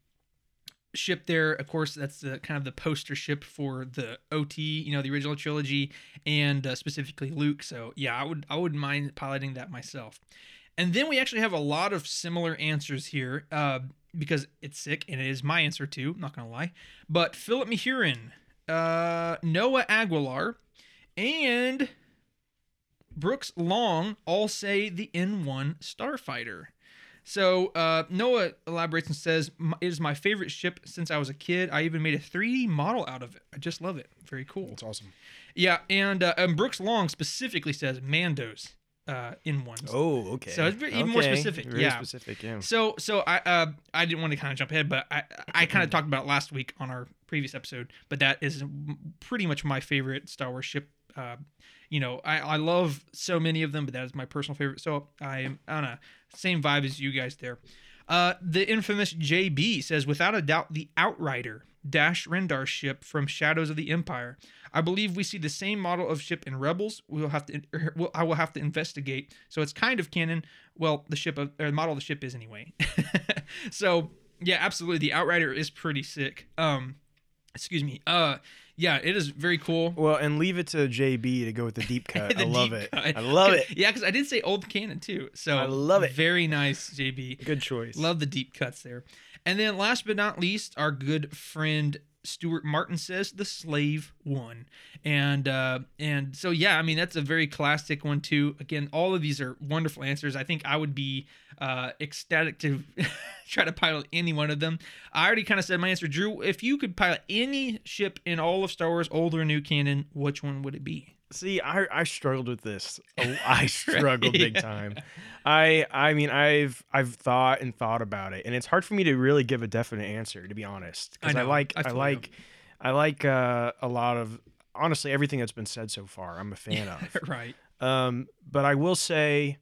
ship. There, of course, that's the kind of the poster ship for the OT, you know, the original trilogy, and uh, specifically Luke. So yeah, I would I wouldn't mind piloting that myself. And then we actually have a lot of similar answers here uh, because it's sick and it is my answer too. I'm not gonna lie, but Philip Mahurin, uh, Noah Aguilar, and Brooks Long all say the N1 Starfighter. So uh, Noah elaborates and says, "It is my favorite ship since I was a kid. I even made a 3D model out of it. I just love it. Very cool." That's awesome. Yeah, and uh, and Brooks Long specifically says Mandos uh, N1s. Oh, okay. So it's very- even more specific, Very yeah. specific. Yeah. So so I uh I didn't want to kind of jump ahead, but I I kind of talked about last week on our previous episode. But that is pretty much my favorite Star Wars ship. Uh, you know, I I love so many of them, but that is my personal favorite. So I am on a same vibe as you guys there. Uh, the infamous JB says, without a doubt, the Outrider Dash Rendar ship from Shadows of the Empire. I believe we see the same model of ship in Rebels. We'll have to, [LAUGHS] well, I will have to investigate. So it's kind of canon. Well, the ship of, or the model of the ship is anyway. [LAUGHS] so yeah, absolutely, the Outrider is pretty sick. Um, excuse me. Uh, yeah, it is very cool. Well, and leave it to JB to go with the deep [LAUGHS] cut. The I love it. cut. I love it. Yeah, because I did say old canon too. So I love it. Very nice, JB. Good choice. Love the deep cuts there. And then last but not least, our good friend Stuart Martin says the slave one. And uh and so yeah, I mean that's a very classic one too. Again, all of these are wonderful answers. I think I would be uh ecstatic to [LAUGHS] try to pilot any one of them. I already kind of said my answer. Drew, if you could pilot any ship in all of Star Wars, old or new canon, which one would it be? See, I I struggled with this. Oh, I [LAUGHS] struggled big time. I I mean I've I've thought and thought about it, and it's hard for me to really give a definite answer, to be honest. Because I, know. like I I, like I like uh, a lot of honestly everything that's been said so far. I'm a fan [LAUGHS] of. right. Um, but I will say,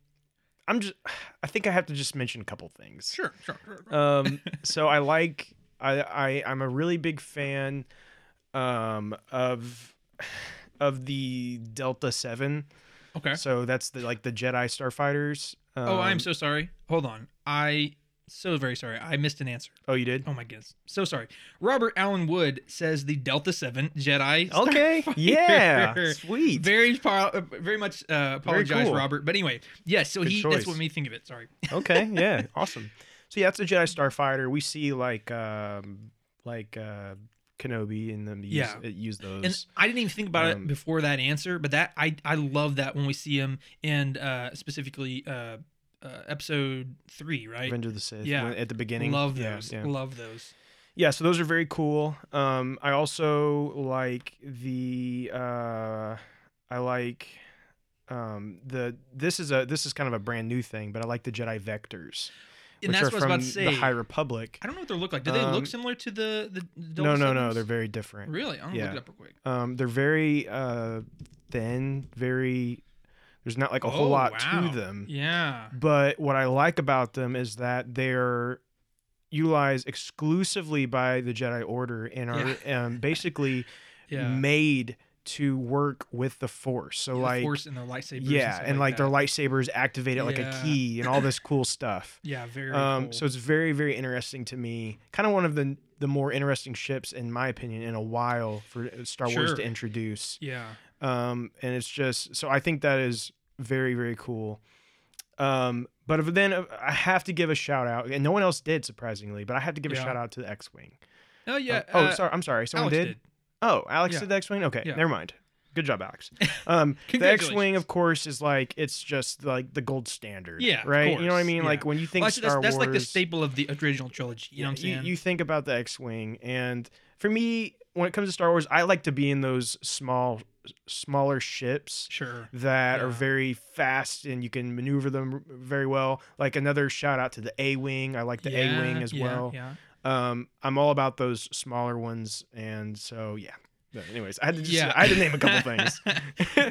I'm just [SIGHS] I think I have to just mention a couple things. Sure. Sure. sure, sure. Um, [LAUGHS] so I like I I I'm a really big fan um of of the Delta Seven. okay. So that's the like the Jedi starfighters. Um, oh, I'm so sorry. Hold on. I so very sorry. I missed an answer. Oh, you did. Oh my goodness. So sorry. Robert Allen Wood says the Delta Seven Jedi. Okay. Starfighter. Yeah. Sweet. Very, uh, very much uh, apologize, cool. Robert. But anyway, yes. So Good he that's what made me think of it. Sorry. okay. [LAUGHS] Yeah. Awesome. So yeah, it's a Jedi starfighter. We see like um like uh Kenobi and them use, Yeah. uh, use those. And I didn't even think about Um, it before that answer, but that I I love that when we see him and uh, specifically uh, uh, episode three, right? Revenge of the Sith. Yeah. At the beginning. Love Yeah, those. Yeah. Love those. yeah so those are very cool um i also like the uh i like um the this is a this is kind of a brand new thing but i like the jedi vectors And which that's are what I was about to say. the high republic I don't know what they look like. Do they Um, look similar to the the? the no no no they're very different Really? I'm gonna look it up real quick. um they're very uh thin very there's not like a whole Oh, lot wow. to them Yeah. but what i like about them is that they're utilized exclusively by the jedi order and are um, basically [LAUGHS] Yeah. made to work with the force. So Yeah, the like force and their lightsabers. yeah, stuff and like, that. their lightsabers activated like a key and all this [COUGHS] cool stuff. Yeah, very. Um, cool. so it's very very interesting to me. Kind of one of the the more interesting ships in my opinion in a while for Star Wars to introduce. yeah. Um, and it's just so I think that is very very cool. Um, but then uh, I have to give a shout out, and no one else did surprisingly, but I have to give Yeah. a shout out to the X-wing. Oh yeah. Uh, oh, uh, sorry, I'm sorry, someone Alex did? Oh, Alex Yeah. did the X-wing. Okay, Yeah. never mind. Good job, Alex. [LAUGHS] Um, the X-wing, of course, is like it's just like the gold standard. Yeah, right. you know what I mean? Like when you think Well, actually, Star that's, that's Wars, like the staple of the original trilogy. You know what I'm you- saying? You, think about the X-wing, and for me, when it comes to Star Wars, I like to be in those small, smaller ships sure. that are very fast and you can maneuver them very well. Like another shout out to the A-wing. I like the A-wing Yeah, as yeah, well. Um, I'm all about those smaller ones, and so yeah. But anyways, I had to just, Yeah. I had to name a couple [LAUGHS] things.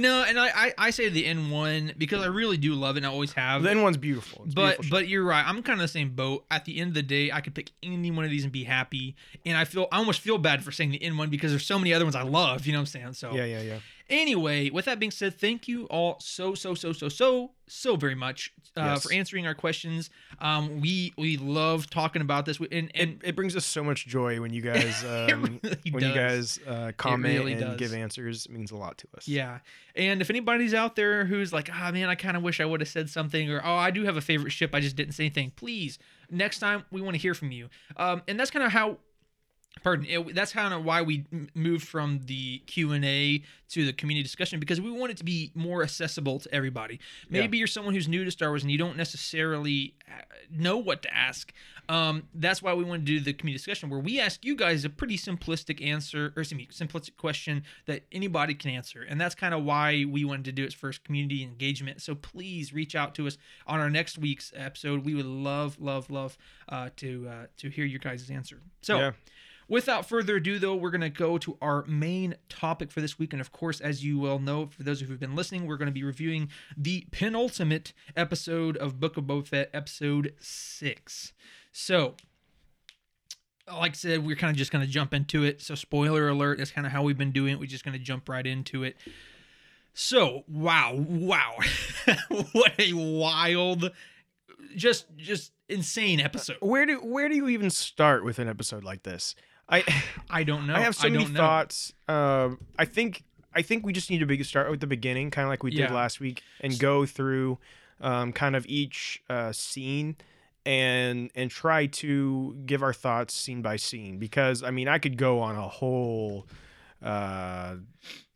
no, and I, I I say the N1 because I really do love it and I always have. The N one's beautiful. It's but beautiful but you're right. I'm kind of the same boat. At the end of the day, I could pick any one of these and be happy. And I feel I almost feel bad for saying the N1 because there's so many other ones I love. You know what I'm saying? So yeah, yeah, yeah. Anyway, with that being said, thank you all so so so so so so very much uh, Yes. for answering our questions. Um, we we love talking about this, and and It, it brings us so much joy when you guys [LAUGHS] um, really when you guys uh, comment really and does. give answers. It means a lot to us. Yeah. And if anybody's out there who's like, ah, man, I kind of wish I would have said something, or oh, I do have a favorite ship, I just didn't say anything, please, next time we want to hear from you. Um, and that's kind of how. Pardon. It, that's kind of why we moved from the Q and A to the community discussion because we want it to be more accessible to everybody. Maybe you're someone who's new to Star Wars and you don't necessarily uh, know what to ask. Um, that's why we want to do the community discussion where we ask you guys a pretty simplistic answer or excuse me, simplistic question that anybody can answer. And that's kind of why we wanted to do it first community engagement. So please reach out to us on our next week's episode. We would love, love, love uh, to uh, to hear your guys' answer. So. Yeah. Without further ado, though, we're going to go to our main topic for this week. And of course, as you well know, for those of you who've been listening, we're going to be reviewing the penultimate episode of Book of Boba Fett, episode six. So, like I said, we're kind of just going to jump into it. So, spoiler alert, that's kind of how we've been doing it. We're just going to jump right into it. So, wow, wow. [LAUGHS] what a wild, just, just insane episode. Where do where do you even start with an episode like this? I I don't know. I have so many know. thoughts. Um, I think I think we just need to be, start with the beginning, kind of like we did last week, and go through um, kind of each uh, scene and and try to give our thoughts scene by scene. Because I mean, I could go on a whole uh,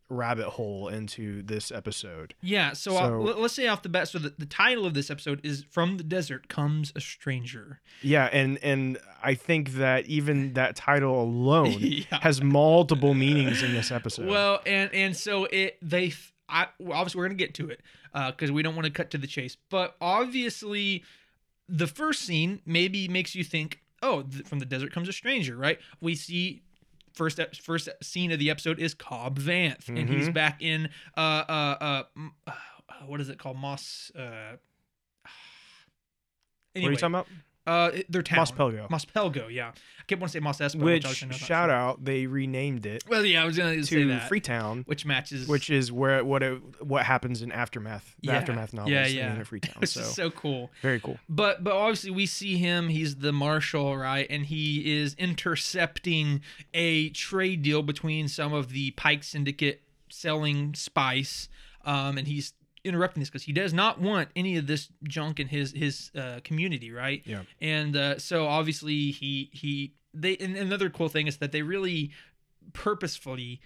rabbit hole into this episode. Yeah, so, uh, So- I'll, let- let's say off the bat. So the, the title of this episode is "From the Desert Comes a Stranger." Yeah, and and I think that even that title alone [LAUGHS] Yeah. has multiple meanings in this episode. Well, and and so it they I obviously we're gonna get to it uh, because we don't want to cut to the chase. But obviously, the first scene maybe makes you think, oh, th- from the desert comes a stranger, right? We see first first scene of the episode is Cobb Vanth, and he's Mhm. back in uh uh uh, uh what is it called Mos uh. [SIGHS] What are you talking about? Uh, their town. Mos Pelgo. Mospelgo, yeah. I kept wanting to say Mos Espa, Which shout out, they renamed it. Well, yeah, I was gonna say to that. Freetown, which matches, which is where what it, what happens in aftermath, the Yeah. aftermath novels. Yeah, yeah. it Freetown. [LAUGHS] which so, is so cool. very cool. But but obviously we see him. He's the marshal, right? And he is intercepting a trade deal between some of the Pike Syndicate selling spice, um, and he's interrupting this because he does not want any of this junk in his his uh, community, right? Yeah. And uh, so obviously he he they and another cool thing is that they really purposefully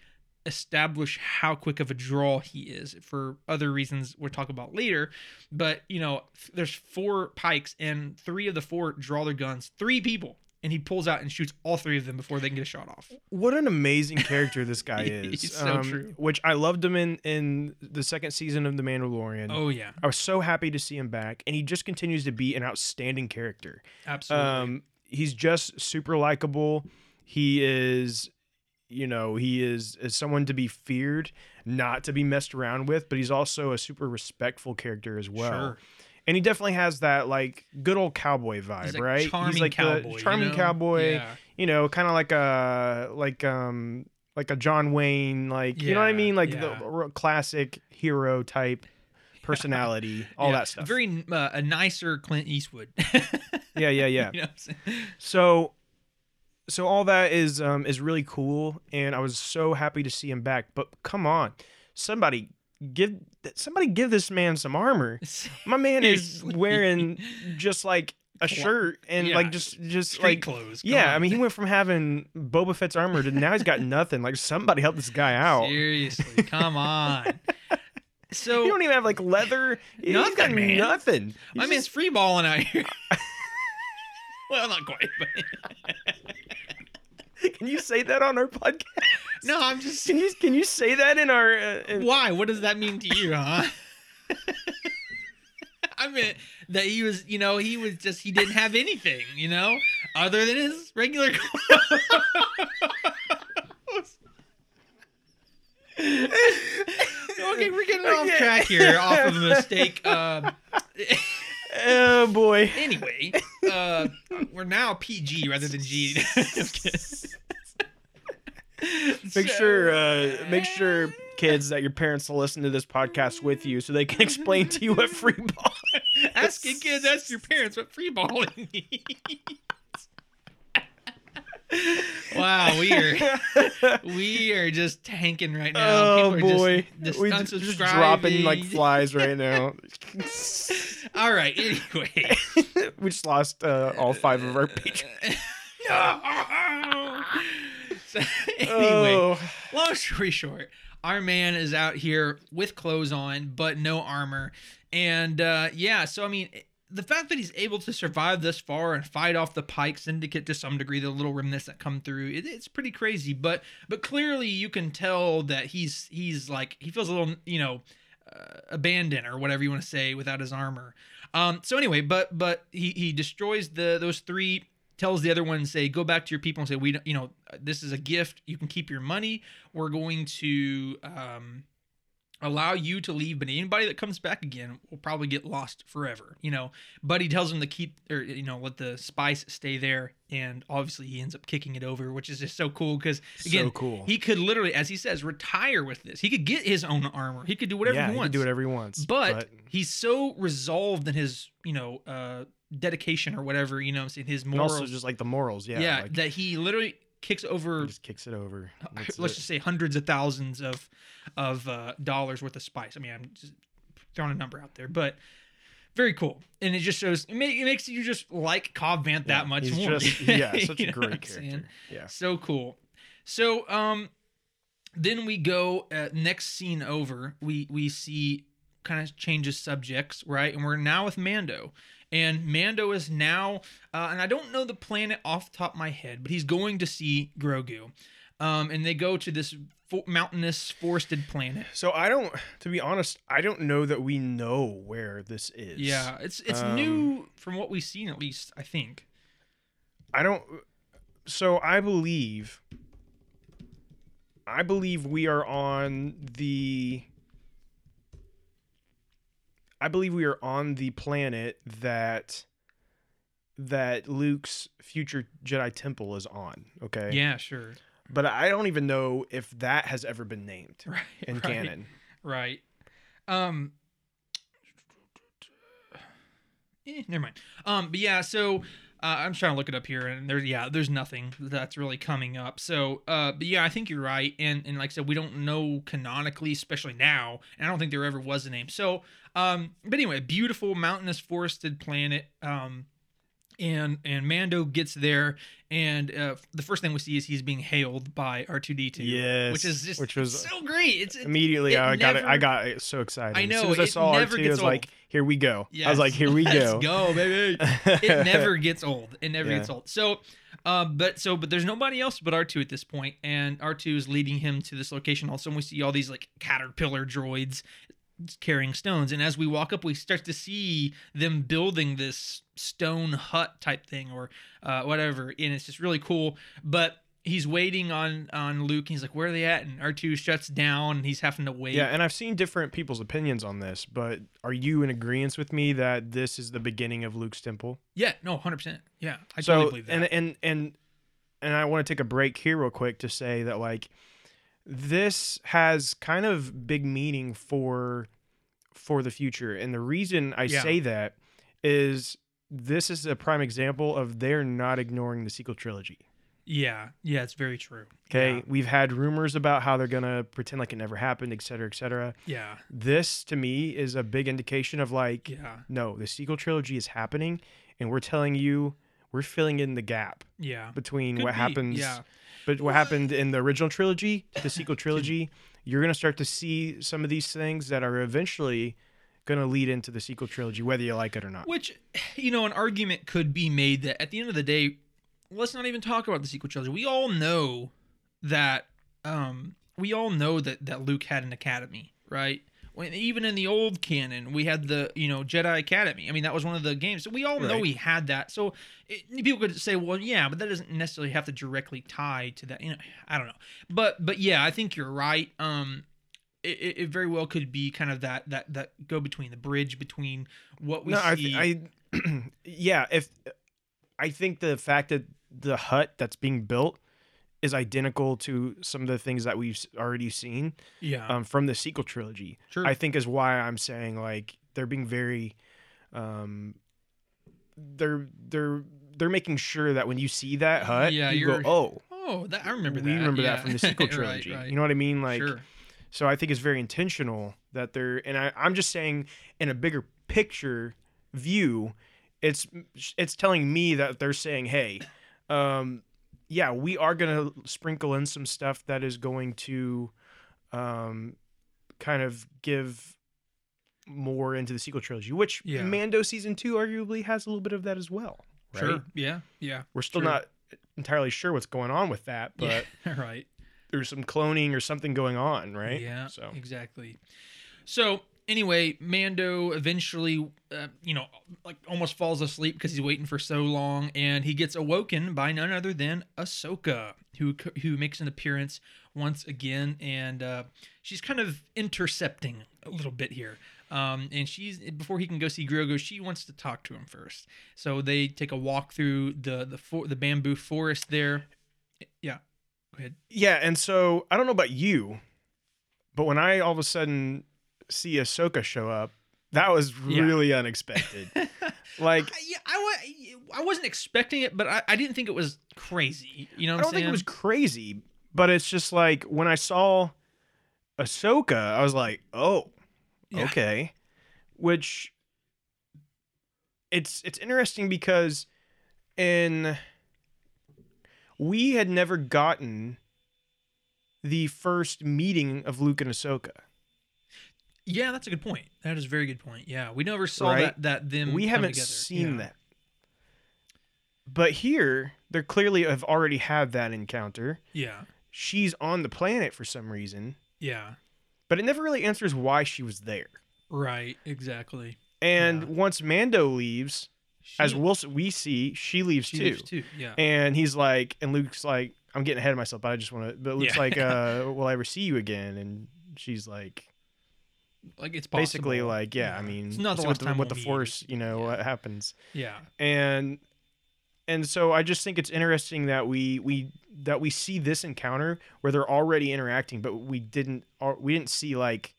establish how quick of a draw he is for other reasons we'll talk about later but you know there's four pikes and three of the four draw their guns three people and he pulls out and shoots all three of them before they can get a shot off What an amazing character this guy [LAUGHS] is. He's so true. Which I loved him in in the second season of The Mandalorian. oh yeah I was so happy to see him back, and he just continues to be an outstanding character. absolutely Um, he's just super likable. He is, you know, he is is someone to be feared, not to be messed around with. But he's also a super respectful character as well. Sure. And he definitely has that like good old cowboy vibe, He's like right? charming he's like cowboy, the you charming know? cowboy. Yeah. You know, kind of like a like um like a John Wayne, like you know what I mean, like yeah. the classic hero type [LAUGHS] personality, all Yeah, that stuff. very uh, a nicer clint eastwood [LAUGHS] yeah, yeah, yeah. you know what I'm saying? So so all that is um is really cool and I was so happy to see him back. But come on. Somebody give somebody give this man some armor. [LAUGHS] My man is [LAUGHS] wearing just like a shirt and Yeah. like just just Street like clothes come Yeah, I mean he went from having Boba Fett's armor to now he's got [LAUGHS] nothing. Like somebody help this guy out. seriously come on so He don't even have like leather. He's got Nothing, man. nothing. He's man's just- free balling out here. well, not quite, but [LAUGHS] Can you say that on our podcast? no, I'm just. Can you can you say that in our? Uh, in- Why? What does that mean to you, huh? [LAUGHS] I meant that he was, you know, he was just he didn't have anything, you know, other than his regular clothes. [LAUGHS] okay, we're getting off track here, off of a mistake. Um, Oh boy. anyway, uh, we're now PG rather than G. [LAUGHS] Make sure uh, make sure kids that your parents will listen to this podcast with you so they can explain to you what free ball. [LAUGHS] ask your kids, ask your parents what free balling means. [LAUGHS] wow, we are [LAUGHS] we are just tanking right now. Oh People boy, just, we just, just dropping like [LAUGHS] flies right now. [LAUGHS] All right, anyway. we just lost uh, all five of our patrons. no. So, anyway, Oh. long story short, our man is out here with clothes on, but no armor. And uh, yeah, so I mean, the fact that he's able to survive this far and fight off the Pike Syndicate to some degree, the little remnants that come through, it, it's pretty crazy. But but clearly, you can tell that he's he's like he feels a little you know uh, abandoned or whatever you want to say without his armor. Um. So anyway, but but he he destroys the those three. Tells the other one, say, go back to your people and say, we you know, this is a gift. You can keep your money. We're going to um, allow you to leave, but anybody that comes back again will probably get lost forever, you know. Buddy tells him to keep, or you know, let the spice stay there, and obviously he ends up kicking it over, which is just so cool because again, so cool. he could literally, as he says, retire with this. He could get his own armor. He could do whatever yeah, he he wants. can do whatever he wants. but, he's so resolved in his, you know, uh, dedication or whatever, you know, I'm saying his and morals. also just like the morals. Yeah, yeah, like, that he literally kicks over he just kicks it over. That's let's it. just say hundreds of thousands of of uh, dollars worth of spice. I mean, I'm just throwing a number out there, but very cool, and it just shows it, ma- it makes you just like Cobb Vanth that much more. Just, [LAUGHS] yeah, such a great I'm saying? character. Yeah. So cool. So um, then we go uh, next scene over. We we see kind of changes subjects, right? And we're now with Mando. And Mando is now, uh, and I don't know the planet off the top of my head, but he's going to see Grogu. Um, and they go to this fo- mountainous, forested planet. So I don't, to be honest, I don't know that we know where this is. Yeah, it's it's Um, new from what we've seen, at least. I think. I don't. So I believe. I believe we are on the. I believe we are on the planet that. That Luke's future Jedi temple is on. Okay. Yeah, sure. But I don't even know if that has ever been named [LAUGHS] Right. in right, canon. Right. Um. Eh, never mind. Um. But yeah. So. Uh, I'm trying to look it up here, and there's yeah, there's nothing that's really coming up. So, uh, but yeah, I think you're right, and and like I said, we don't know canonically, especially now, and I don't think there ever was a name. So, um, but anyway, beautiful mountainous forested planet. Um, and and Mando gets there, and uh, the first thing we see is he's being hailed by R2D2. Yes, which is just which was so great. It's, Immediately, it I got it. I never- got so excited. I As know, soon as I saw R2, I gets was like, "Here we go." I was like, "Here we [LAUGHS] Let's go." go, baby. it [LAUGHS] never gets old. It never Yeah. gets old. So, uh, but so but there's nobody else but R2 at this point, and R2 is leading him to this location. Also, of a sudden, we see all these like caterpillar droids carrying stones, and as we walk up, we start to see them building this stone hut type thing or uh, whatever, and it's just really cool. But he's waiting on on Luke. He's like, "Where are they at?" And R2 shuts down, and he's having to wait. Yeah, and I've seen different people's opinions on this, but are you in agreement with me that this is the beginning of Luke's temple? Yeah, no, hundred percent. Yeah, I so, totally believe that. and and and and I want to take a break here real quick to say that like this has kind of big meaning for for the future, and the reason I Yeah. say that is this is a prime example of they're not ignoring the sequel trilogy. yeah, yeah, it's very true. Okay, Yeah. we've had rumors about how they're gonna pretend like it never happened, et cetera, et cetera. Yeah, This to me is a big indication of like, yeah, no, the sequel trilogy is happening, and we're telling you we're filling in the gap yeah. between Could what be, happens, yeah. But what happened in the original trilogy the sequel trilogy. You're gonna start to see some of these things that are eventually gonna lead into the sequel trilogy, whether you like it or not. Which, you know, an argument could be made that at the end of the day, let's not even talk about the sequel trilogy. We all know that, um, we all know that that Luke had an academy, right? When even in the old canon, we had the you know Jedi Academy. I mean, that was one of the games. So we all know we had that. So it, people could say, well, yeah, but that doesn't necessarily have to directly tie to that. You know, I don't know. But but yeah, I think you're right. Um, it, it very well could be kind of that that that go between the bridge between what we no, I, see. th- I, [CLEARS THROAT] yeah, if I think the fact that the hut that's being built is identical to some of the things that we've already seen yeah, um, from the sequel trilogy. Sure. I think is why I'm saying like they're being very, um, they're they're they're making sure that when you see that hut, Yeah, you go, oh, oh, that I remember we that. remember yeah. that from the [LAUGHS] sequel Right, trilogy. right. You know what I mean? Like, sure. so I think it's very intentional that they're, and I, I'm just saying in a bigger picture view, it's it's telling me that they're saying, hey, um, yeah, we are gonna sprinkle in some stuff that is going to, um, kind of give more into the sequel trilogy, which Yeah. Mando season two arguably has a little bit of that as well. Right? Sure. Yeah. Yeah. We're still Sure. not entirely sure what's going on with that, but yeah. [LAUGHS] right. there's some cloning or something going on, right? Yeah. So exactly. So anyway, Mando eventually, uh, you know, like almost falls asleep because he's waiting for so long, and he gets awoken by none other than Ahsoka, who who makes an appearance once again, and uh, she's kind of intercepting a little bit here. Um, and she's before he can go see Grogu, she wants to talk to him first. So they take a walk through the the for, the bamboo forest there. Yeah, go ahead. Yeah, and so I don't know about you, but when I all of a sudden see Ahsoka show up, that was Yeah. really unexpected. [LAUGHS] like I, yeah, I, I wasn't expecting it, but I, I didn't think it was crazy. You know, I don't I'm think it was crazy, but it's just like when I saw Ahsoka, I was like, "Oh, Yeah. okay." Which it's it's interesting because in we had never gotten the first meeting of Luke and Ahsoka. Yeah, that's a good point. That is a very good point. Yeah, we never saw Right? that that them. we haven't together. seen Yeah. that. But here, they clearly have already had that encounter. Yeah, she's on the planet for some reason, Yeah. but it never really answers why she was there. Right. Exactly. And Yeah. once Mando leaves, as She- Wilson we see, she leaves she too. leaves too. Yeah. And he's like, and Luke's like, I'm getting ahead of myself, but I just want to. But Luke's Yeah. like, [LAUGHS] uh, will I ever see you again? And she's like, like it's possible. basically like, yeah, I mean, it's not the last what time what we'll the meet. Force, you know, what happens. Yeah. and and so I just think it's interesting that we we that we see this encounter where they're already interacting, but we didn't uh, we didn't see like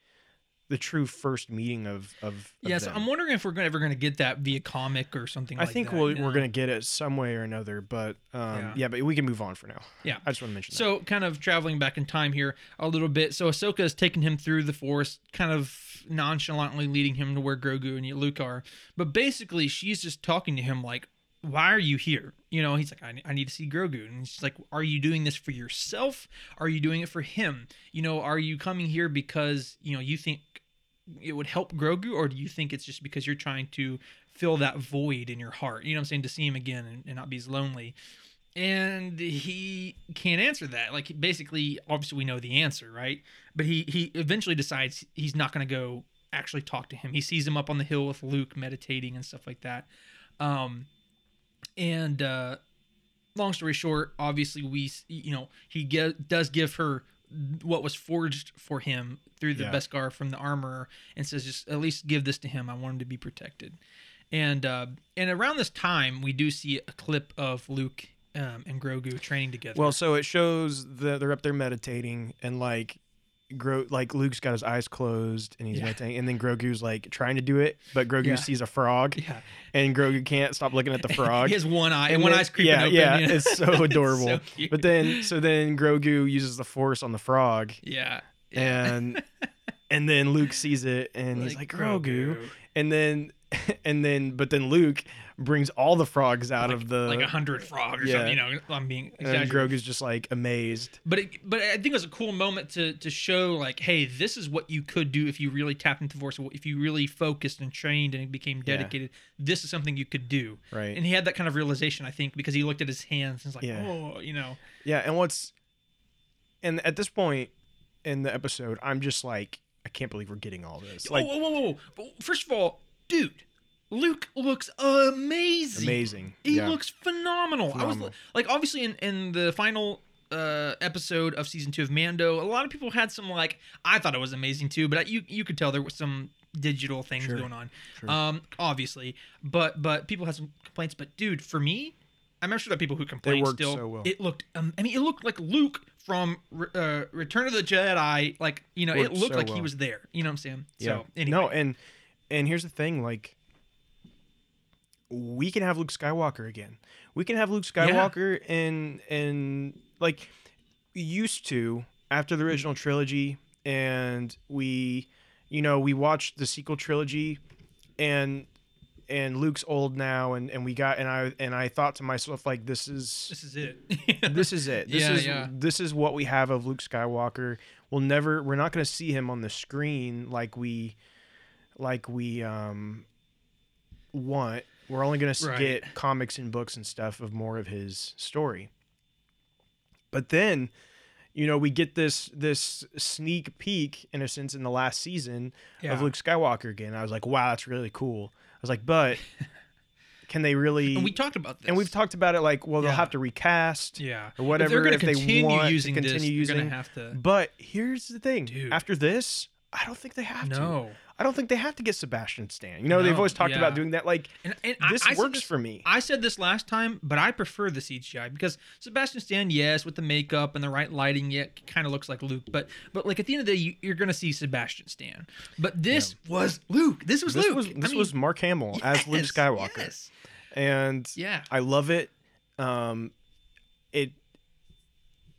the true first meeting of of, of Yeah. So them. I'm wondering if we're ever going to get that via comic or something. I like think that, we'll, know? we're gonna get it some way or another, but um, Yeah. yeah. but we can move on for now. Yeah. I just want to mention that. So, kind of traveling back in time here a little bit. So, Ahsoka is taking him through the forest, kind of nonchalantly leading him to where Grogu and Luke are. But basically, she's just talking to him like, "Why are you here?" You know, he's like, "I, I need to see Grogu," and she's like, "Are you doing this for yourself? Are you doing it for him? You know, are you coming here because you know you think it would help Grogu, or do you think it's just because you're trying to fill that void in your heart? You know what I'm saying? To see him again and, and not be as lonely." and he can't answer that like basically obviously we know the answer right but he he eventually decides he's not going to go actually talk to him he sees him up on the hill with luke meditating and stuff like that um and uh long story short obviously we you know he ge- does give her what was forged for him through the Yeah. beskar from the armorer and says just at least give this to him i want him to be protected and uh and around this time we do see a clip of luke um, and grogu training together well, so it shows that they're up there meditating and like. Gro- like Luke's got his eyes closed and he's Yeah. meditating, and then Grogu's like trying to do it, but Grogu Yeah. sees a frog, yeah and Grogu can't stop looking at the [LAUGHS] frog. he has one eye And one then- eye's creeping yeah, open Yeah, you know? it's so [LAUGHS] adorable. so but then, so then Grogu uses the Force on the frog, yeah and [LAUGHS] and then Luke sees it, and he's like Grogu, and then and then, but then Luke brings all the frogs out of the, like a hundred frogs. or yeah. something. You know, I'm being and. Grogu's just like amazed. But it, but I think it was a cool moment to to show like, hey, this is what you could do if you really tapped into the force. If you really focused and trained and became Yeah. dedicated, this is something you could do. Right. And he had that kind of realization, I think, because he looked at his hands and was like, Yeah. oh, you know, Yeah, and what's and at this point in the episode, I'm just like, I can't believe we're getting all this. Oh, like whoa, whoa, whoa, whoa. First of all, dude, Luke looks amazing. amazing. He yeah. looks phenomenal. I was like, obviously, in, in the final uh, episode of season two of Mando, a lot of people had some like, I thought it was amazing too, but I, you you could tell there was some digital things Sure. going on. Sure. Um, obviously, but but people had some complaints. But dude, for me, I'm not sure that people who complained worked still, so well. it looked. Um, I mean, it looked like Luke from uh, Return of the Jedi. Like you know, it looked so like he was there. You know what I'm saying? Yeah. So anyway, No, and and here's the thing, like we can have Luke Skywalker again. We can have Luke Skywalker and and like used to after the original trilogy and we you know, we watched the sequel trilogy and and Luke's old now and and we got and I and I thought to myself like this is this is it. [LAUGHS] this is it. This Yeah, is yeah. this is what we have of Luke Skywalker. We'll never we're not going to see him on the screen like we like we um want. We're only going to get comics and books and stuff of more of his story. But then you know, we get this this sneak peek in a sense in the last season Yeah. of Luke Skywalker again. I was like, "Wow, that's really cool." I was like, "But [LAUGHS] can they really and we talked about this. and we've talked about it like well they'll have to recast Yeah. or whatever If they're if to they continue want using to this, continue they're using to have to. but here's the thing Dude. after this i don't think they have to No. I don't think they have to get sebastian stan you know they've always talked yeah. about doing that like And, and this I, said works this- for me I said this last time, but I prefer the CGI because Sebastian Stan, yes, with the makeup and the right lighting, yeah, kind of looks like Luke. But but like at the end of the day, you, you're gonna see Sebastian Stan. But this was Luke. This was this Luke. was I this mean, was mark hamill as luke skywalker yes. and Yeah. i love it um it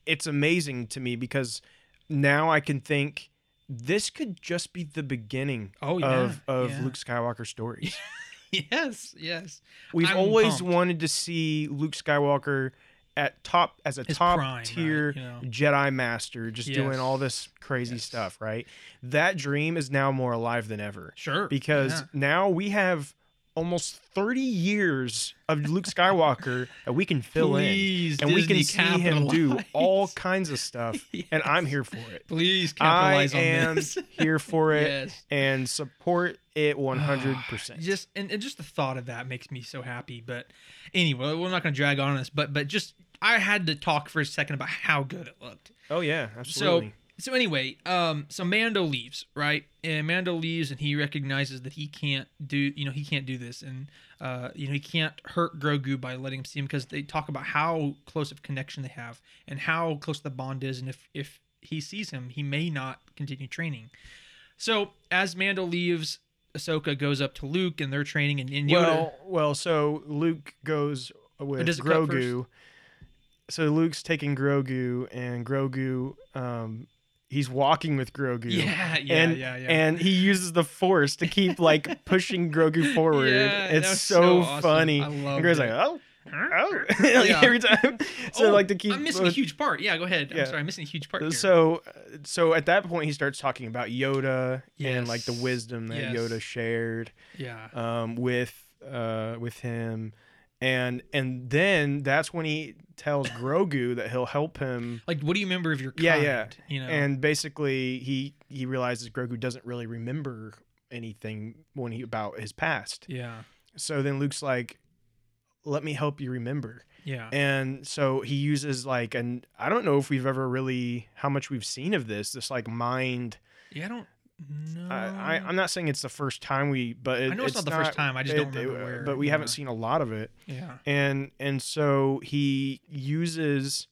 it's amazing to me because now i can think this could just be the beginning Oh, yeah, of of yeah. luke skywalker stories [LAUGHS] [LAUGHS] Yes. Yes. We've I'm always pumped. wanted to see Luke Skywalker at top as a His top prime, tier right, you know. Jedi master, just doing all this crazy Yes. stuff, right? That dream is now more alive than ever Sure. because yeah. now we have almost 30 years of Luke Skywalker [LAUGHS] that we can fill Please, in and we can Disney, see him do all kinds of stuff [LAUGHS] and I'm here for it. Please I capitalize on am this. [LAUGHS] here for it Yes. and support it 100%. [SIGHS] Just and, and just the thought of that makes me so happy. But anyway, we're not going to drag on this. But but just I had to talk for a second about how good it looked. oh yeah, absolutely. So so anyway, um, so Mando leaves, right? And Mando leaves, and he recognizes that he can't do, you know, he can't do this, and uh, you know, he can't hurt Grogu by letting him see him because they talk about how close of connection they have and how close the bond is, and if if he sees him, he may not continue training. So as Mando leaves, Ahsoka goes up to Luke, and they're training, and, and Yoda. Well, well, so Luke goes with Grogu. So Luke's taking Grogu, and Grogu, um, he's walking with Grogu. yeah, yeah, and, yeah, yeah. And he uses the Force to keep like [LAUGHS] pushing Grogu forward. Yeah, it's so, so awesome. funny. I and Grogu's it. like, oh, oh, [LAUGHS] [LAUGHS] like Yeah. every time. So Oh, like to keep. I'm missing a huge part. Yeah, go ahead. Yeah. I'm sorry, I'm missing a huge part. Here. So, so at that point, he starts talking about Yoda and like the wisdom that Yes. Yoda shared yeah, um, with uh, with him, and and then that's when he tells Grogu that he'll help him. like what do you remember of your kind? Yeah, yeah. You know, And basically, he he realizes Grogu doesn't really remember anything when he about his past. yeah, So then Luke's like, "Let me help you remember." yeah. And so he uses like and I don't know if we've ever really how much we've seen of this this like mind. yeah, I don't know. I, I I'm not saying it's the first time we, but it, I know it's not the first time, I just don't remember where, But we yeah. haven't seen a lot of it, yeah, and and so he uses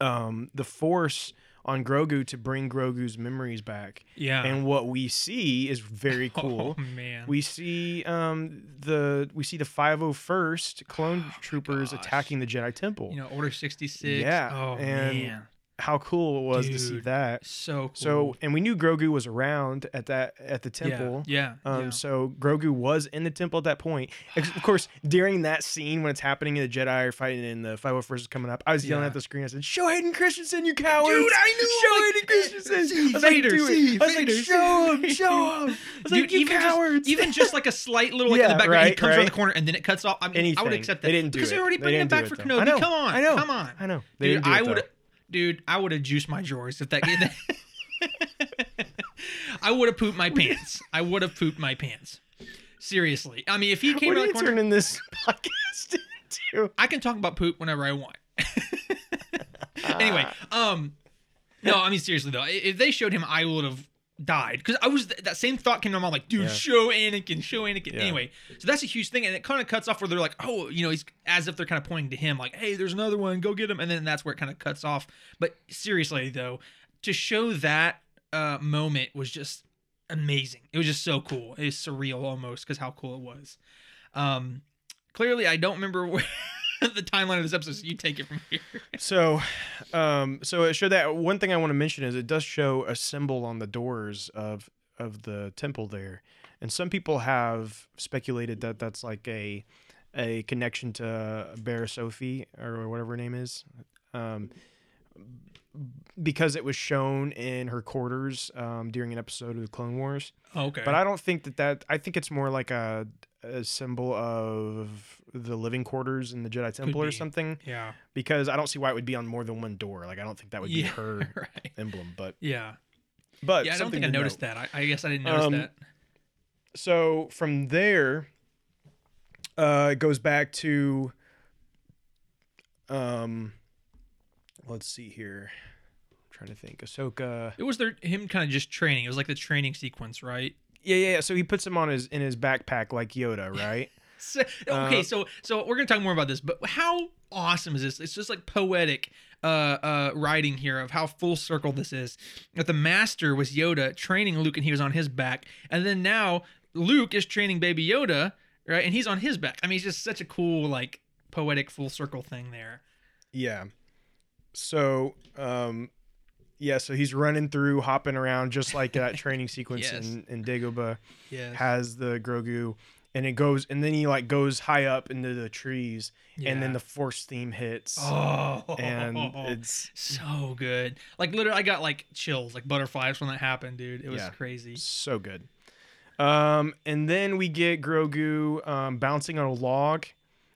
um the Force on Grogu to bring Grogu's memories back, yeah. and what we see is very [LAUGHS] cool. Oh man. We see um the we see the 501st clone troopers Oh gosh. attacking the Jedi Temple. you know, Order sixty six. Yeah, Oh and man. How cool it was to see that. So cool. So, and we knew Grogu was around at that at the temple. Yeah. Um, yeah. so Grogu was in the temple at that point. Of course, during that scene when it's happening and the Jedi are fighting and the 501st is coming up, I was yelling Yeah. at the screen. I said, "Show Hayden Christensen, you cowards!" Dude, I knew, Show like, Hayden Christensen. see, I was like, Vader, see, I was like, "Show him, [LAUGHS] show him." I was Dude, like, "You even cowards!" just even just like a slight little like in the [LAUGHS] background, he right, comes around the corner and then it cuts off. I mean, I would accept that. They didn't do because it. they're already bringing didn't back for though. Kenobi. Come on, I know, come on. I know. They Dude, didn't do it, I would, dude, I would have juiced my drawers if that. [LAUGHS] I would have pooped my pants. I would have pooped my pants. Seriously, I mean, if he came What are you corner, turning this [LAUGHS] podcast into? I can talk about poop whenever I want. [LAUGHS] anyway, um, no, I mean seriously though, if they showed him, I would have died because I was that same thought came to my mind like, dude, Yeah. show Anakin, show Anakin. Yeah. Anyway, so that's a huge thing, and it kind of cuts off where they're like, oh, you know, he's as if they're kind of pointing to him, like, hey, there's another one, go get him, and then that's where it kind of cuts off. But seriously though, to show that uh, moment was just amazing. It was just so cool. It was surreal almost because how cool it was. Um, clearly, I don't remember [LAUGHS] where [LAUGHS] the timeline of this episode. So you take it from here. [LAUGHS] So, um, so it showed that one thing I want to mention is it does show a symbol on the doors of of the temple there, and some people have speculated that that's like a a connection to Barriss Offee or whatever her name is, um, because it was shown in her quarters um, during an episode of the Clone Wars. Okay. But I don't think that that I think it's more like a a symbol of the living quarters in the Jedi Temple or something yeah. because I don't see why it would be on more than one door. Like I don't think that would be Yeah. [LAUGHS] her right. emblem, but Yeah. but Yeah. I don't think I noticed note. that. I, I guess I didn't notice Um, that. So from there, uh, it goes back to um, let's see here. I'm trying to think. Ahsoka. It was their him kind of just training. It was like the training sequence, right? Yeah, yeah. yeah. So he puts him on his in his backpack like Yoda, [LAUGHS] right? So, okay, Uh, so so we're gonna talk more about this, but how awesome is this? It's just like poetic uh uh writing here of how full circle this is. That the master was Yoda training Luke and he was on his back, and then now Luke is training baby Yoda, right? And he's on his back. I mean, it's just such a cool like poetic full circle thing there. Yeah. So, um, yeah. So he's running through, hopping around, just like that [LAUGHS] training sequence Yes. in in Dagobah. Yeah. has the Grogu, and it goes, and then he like goes high up into the trees, and then the Force theme hits, Oh, and [LAUGHS] it's so good. Like literally, I got like chills, like butterflies when that happened, dude. It was Yeah. crazy. so good. Um, and then we get Grogu um, bouncing on a log.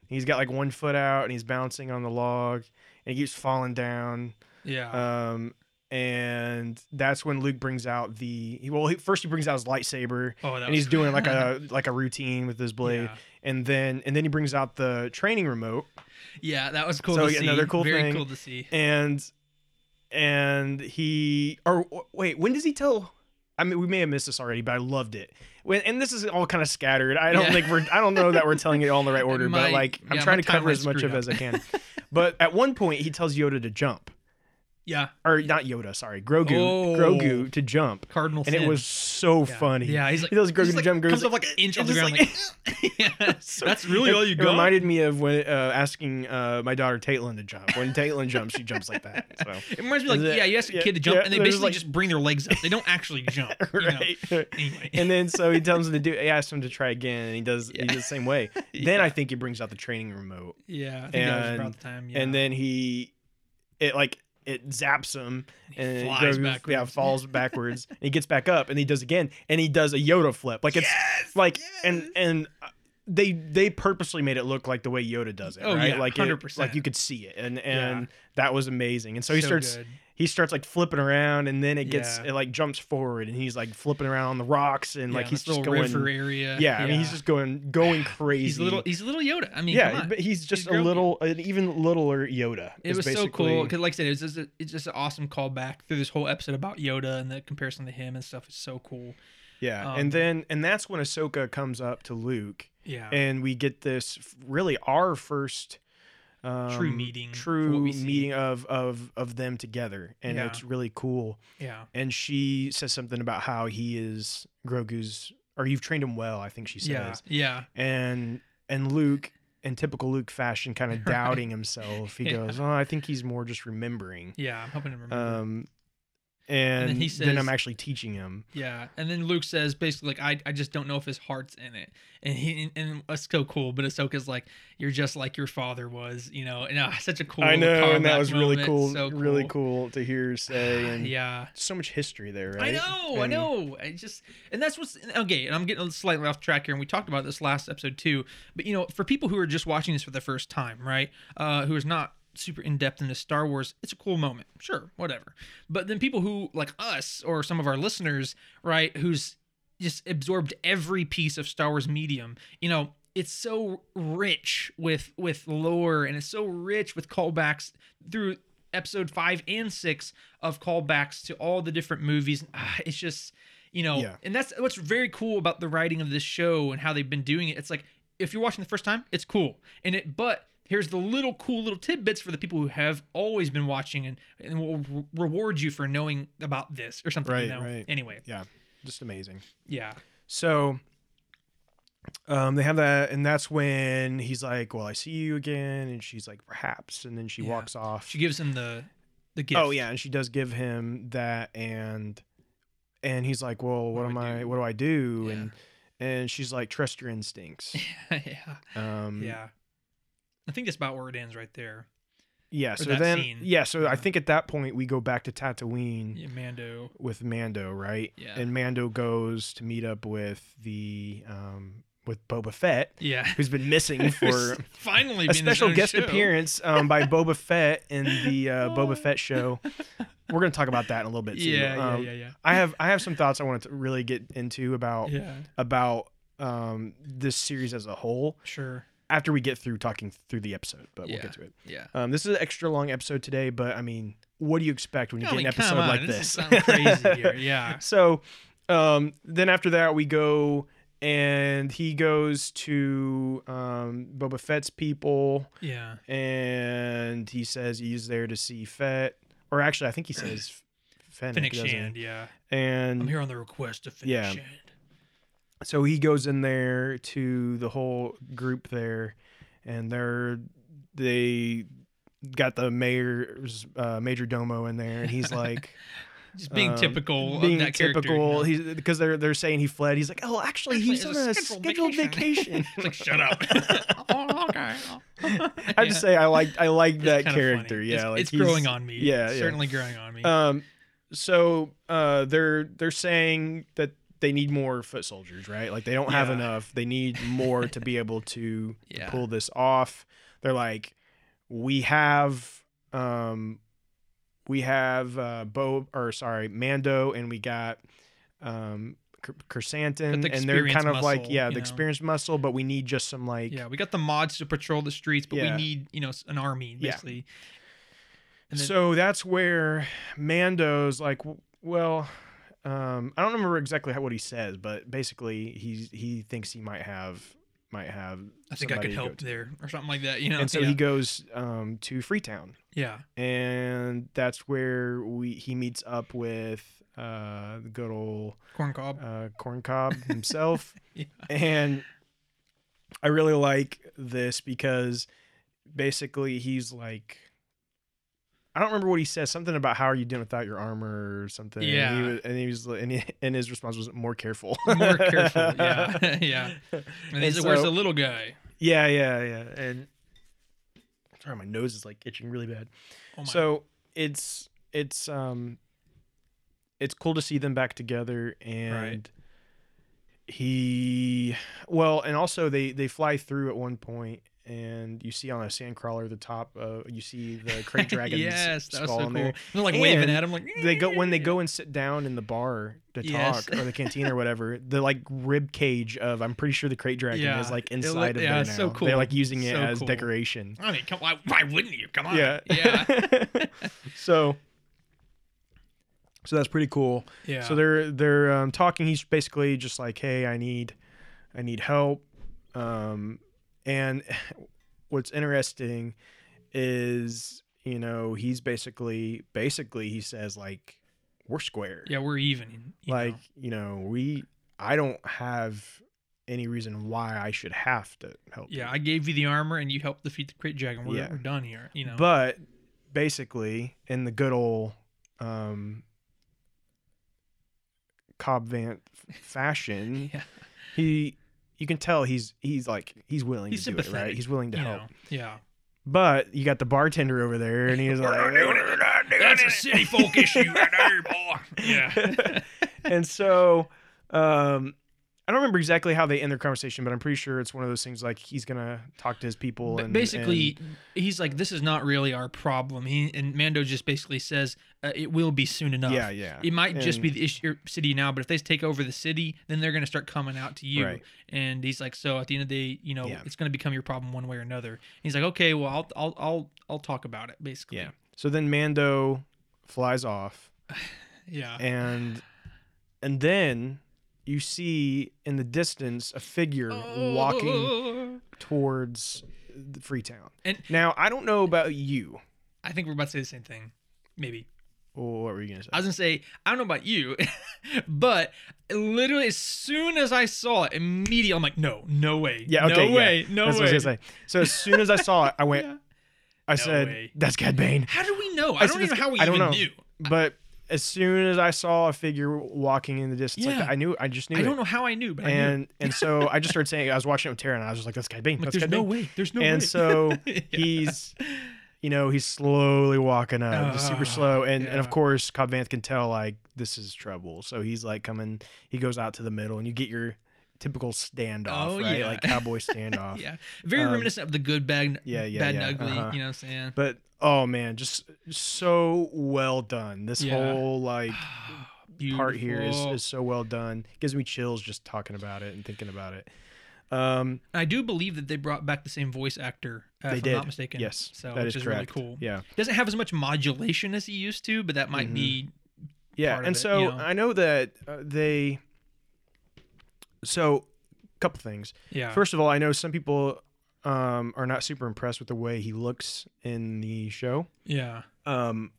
He's got like one foot out and he's bouncing on the log and he keeps falling down. Yeah. Um, and that's when Luke brings out the well. He, first he brings out his lightsaber oh, that and he's doing like a [LAUGHS] like a routine with his blade, Yeah. and then and then he brings out the training remote Yeah, that was cool So, to yeah, see. another cool Very thing. cool to see. and and he or wait when does he tell i mean we may have missed this already but i loved it when and this is all kind of scattered i don't Yeah. think we're i don't know that we're telling it all in the right [LAUGHS] order My- but like i'm yeah, trying to cover as much of up. as i can [LAUGHS] but at one point he tells yoda to jump Yeah, or not yoda sorry grogu Oh. grogu to jump Cardinal and it was so Yeah. funny Yeah, he's like, he does grogu like- jump Grogu's comes up like, like an inch off the ground. like- Like, [LAUGHS] yeah, [LAUGHS] that's really it, all you it got. reminded me of when uh, asking uh, my daughter Taitlin to jump. When Taitlin jumps, she jumps like that. So. [LAUGHS] It reminds me like, it- yeah, you ask a yeah, kid to jump, yeah, and they basically like- just bring their legs up. They don't actually jump. you know? right. Anyway. and then so he tells him to do. He asks him to try again, and he does. He does the same way. Then I think he brings out the training remote, yeah, I think that was and- about the time. Yeah. and then he, it like it zaps him, and it flies goes- Yeah, falls backwards. and he gets back up, and he does again, and he does a Yoda flip. Like it's like and and. uh, They they purposely made it look like the way Yoda does it, Oh, right? yeah, like 100%. like you could see it, and and Yeah. that was amazing. And so he So starts good. He starts like flipping around and then it gets Yeah. it like jumps forward and he's like flipping around on the rocks and Yeah, like he's just going river area. yeah, I mean he's just going going [SIGHS] crazy he's a little he's a little Yoda. I mean, yeah but he's just a Grogu. little an even littler Yoda It was so cool because, like I said, it's just a, it's just an awesome callback through this whole episode about Yoda and the comparison to him and stuff is so cool. yeah um, and then and that's when Ahsoka comes up to Luke Yeah, and we get this really our first um, True meeting true what we see. meeting of of of them together and Yeah. it's really cool yeah, and she says something about how he is Grogu's or you've trained him well I think she says yeah, yeah. and and Luke in typical Luke fashion kind of Right. [LAUGHS] doubting himself he Yeah. goes oh I think he's more just remembering Yeah, I'm hoping to remember. um and, then he then I'm actually teaching him yeah, and then Luke says basically like I, I just don't know if his heart's in it, and he and it's so cool. But Ahsoka's like you're just like your father was, you know, and uh, [LAUGHS] such a cool. I know and that was really cool, so really cool to hear say [SIGHS] and yeah, so much history there Right? I know, I know. I just and that's what's okay. And I'm getting slightly off track here, and we talked about this last episode too. But you know, for people who are just watching this for the first time, right, uh, who is not super in depth into Star Wars, it's a cool moment, sure, whatever. But then people who like us or some of our listeners, right, who's just absorbed every piece of Star Wars medium, you know. It's so rich with with lore, and it's so rich with callbacks through episode five and six of callbacks to all the different movies. [SIGHS] It's just, you know, Yeah. and that's what's very cool about the writing of this show and how they've been doing it. It's like if you're watching the first time, it's cool, and it, but here's the little cool little tidbits for the people who have always been watching and, and will re- reward you for knowing about this or something. Right, you know? right. Anyway, yeah just amazing yeah, So um they have that and that's when he's like, Well, I see you again and she's like, Perhaps and then she Yeah. walks off. she gives him the the gift. Oh yeah, and she does give him that and and he's like, Well, what, What am I do?" what do I do? Yeah. And and she's like, Trust your instincts. [LAUGHS] yeah, Um yeah. I think that's about where it ends right there. yeah, so then scene. yeah, so Yeah. I think at that point we go back to Tatooine Yeah, Mando. with Mando, right? Yeah. And Mando goes to meet up with the um with Boba Fett, Yeah. who's been missing [LAUGHS] for finally a special guest show. appearance um, by [LAUGHS] Boba Fett in the uh, [LAUGHS] Boba Fett show. We're gonna talk about that in a little bit too. Yeah, yeah, Um, yeah, yeah. I have I have some thoughts I wanted to really get into about Yeah, about um, this series as a whole sure. After we get through talking through the episode, but we'll Yeah. get to it. Yeah. Um, this is an extra long episode today, but I mean, what do you expect when you I get an come episode on, like this this? is something crazy here, [LAUGHS] yeah. So, um, then after that, we go and he goes to um, Boba Fett's people Yeah. and he says he's there to see Fett, or actually, I think he says [CLEARS THROAT] Fennec, Finnick doesn't he? Shand, yeah. And I'm here on the request of Fennec Yeah. Shand. So he goes in there to the whole group there, and they're they got the mayor's uh, major domo in there, and he's like. [LAUGHS] Just being um, typical being of that typical. you know? He's because they're they're saying he fled. He's like, oh, actually, Actually, he's on a a scheduled scheduled vacation." vacation. [LAUGHS] It's like, shut up. [LAUGHS] oh, okay. I have to say, I like I like that character. funny. Yeah, it's, like it's he's- growing on me. Yeah, yeah. certainly growing on me. Um, so uh, they're they're saying that they need more foot soldiers, right? Like they don't have enough. They need more to be able [LAUGHS] to Yeah. pull this off. They're like, we have, um, we have uh, Bo or sorry, Mando, and we got um, Krrsantan, the and they're kind of like yeah, the know? experience muscle, but we need just some like Yeah, we got the mods to patrol the streets, but Yeah. we need you know an army Yeah. basically. And then- so that's where Mando's like, well, um, I don't remember exactly how, what he says, but basically he's he thinks he might have might have. I think I could go help there or something like that. You know. And so yeah. he goes um, to Freetown, yeah. and that's where we he meets up with uh, the good old Corn cob. uh, Corn Cob [LAUGHS] himself. Yeah. And I really like this because basically he's like, I don't remember what he says. Something about how are you doing without your armor or something. And Yeah. he was, and he was, and, he, and his response was more careful. More [LAUGHS] careful. Yeah. [LAUGHS] yeah. And he's And like, "Where's the little guy?" yeah, yeah, yeah. And sorry, my nose is like itching really bad. Oh my. so it's it's um it's cool to see them back together and he well and also they they fly through at one point and you see on a sandcrawler the top uh you see the crate [LAUGHS] dragon's yes, that was so cool. there They're like waving at him, like they go when they go and sit down in the bar to Yes. talk or the canteen or whatever the like rib cage of i'm pretty sure the krayt dragon Yeah, is like it look- inside of yeah, there it's so cool. they're like using it So as cool. decoration I mean, come on, why wouldn't you? Come on. yeah Yeah. [LAUGHS] [LAUGHS] so so that's pretty cool yeah. so they're they're um, talking he's basically just like hey i need i need help um and [SIGHS] what's interesting is you know he's basically basically he says like we're square yeah, we're even. you like know. you know we i don't have any reason why i should have to help Yeah, you. I gave you the armor and you helped defeat the Krayt Dragon. We're, Yeah. we're done here. You know. But basically, in the good old um, Cobb Vanth [LAUGHS] fashion, Yeah. he you can tell he's he's like he's willing He's to do it, right? sympathetic, He's willing to you help. know. Yeah. But you got the bartender over there, and he's [LAUGHS] like, That's a city folk issue right there, boy. Yeah. [LAUGHS] [LAUGHS] and so um I don't remember exactly how they end their conversation, but I'm pretty sure it's one of those things like he's gonna talk to his people and basically, and- he's like, "This is not really our problem." He and Mando just basically says, uh, "It will be soon enough." yeah, yeah. It might just be And- the issue, city now, but if they take over the city, then they're going to start coming out to you. Right. And he's like, so at the end of the day, you know, Yeah. it's going to become your problem one way or another. he's like, okay, well, I'll, I'll, I'll, I'll talk about it, basically. Yeah. So then Mando flies off [SIGHS] Yeah. and and then you see in the distance a figure walking Oh. towards the Freetown. And- now I don't know about you. I think we're about to say the same thing. Maybe. Well, what were you gonna say? I was gonna say I don't know about you, [LAUGHS] but literally as soon as I saw it, immediately I'm like, no, no way, yeah, okay, no yeah. way, no That's way. what I was gonna say. So as soon as I saw it, I went. [LAUGHS] Yeah. I No said, way. "That's Cad Bane." How do we know? I, I don't even know how we I don't even know. knew. But as soon as I saw a figure walking in the distance, like Yeah. that, I knew. I just knew. I it. don't know how I knew, but I knew. And and so [LAUGHS] I just started saying, I was watching it with Tara, and I was just like, "That's Cad Bane." Like, That's there's no Bane." way. There's no way. and way. so [LAUGHS] Yeah. he's you know he's slowly walking up just super Ah, slow and, and of course cobb vanth can tell like this is trouble so he's like coming he goes out to the middle and you get your typical standoff Oh, right yeah. like cowboy standoff [LAUGHS] yeah, very Um, reminiscent of the good, bad, yeah, yeah, bad yeah, and ugly. uh-huh. You know what I'm saying? but oh man just so well done this Yeah. whole like [SIGHS] part here is, is so well done gives me chills just talking about it and thinking about it um I do believe that they brought back the same voice actor. Uh, they if did I'm not mistaken. yes so that which is is really cool. yeah Doesn't have as much modulation as he used to, but that might Mhm. be Yeah, and it, so you know? I know that uh, they. So, a couple things. yeah. First of all, I know some people um, are not super impressed with the way he looks in the show. yeah. Um,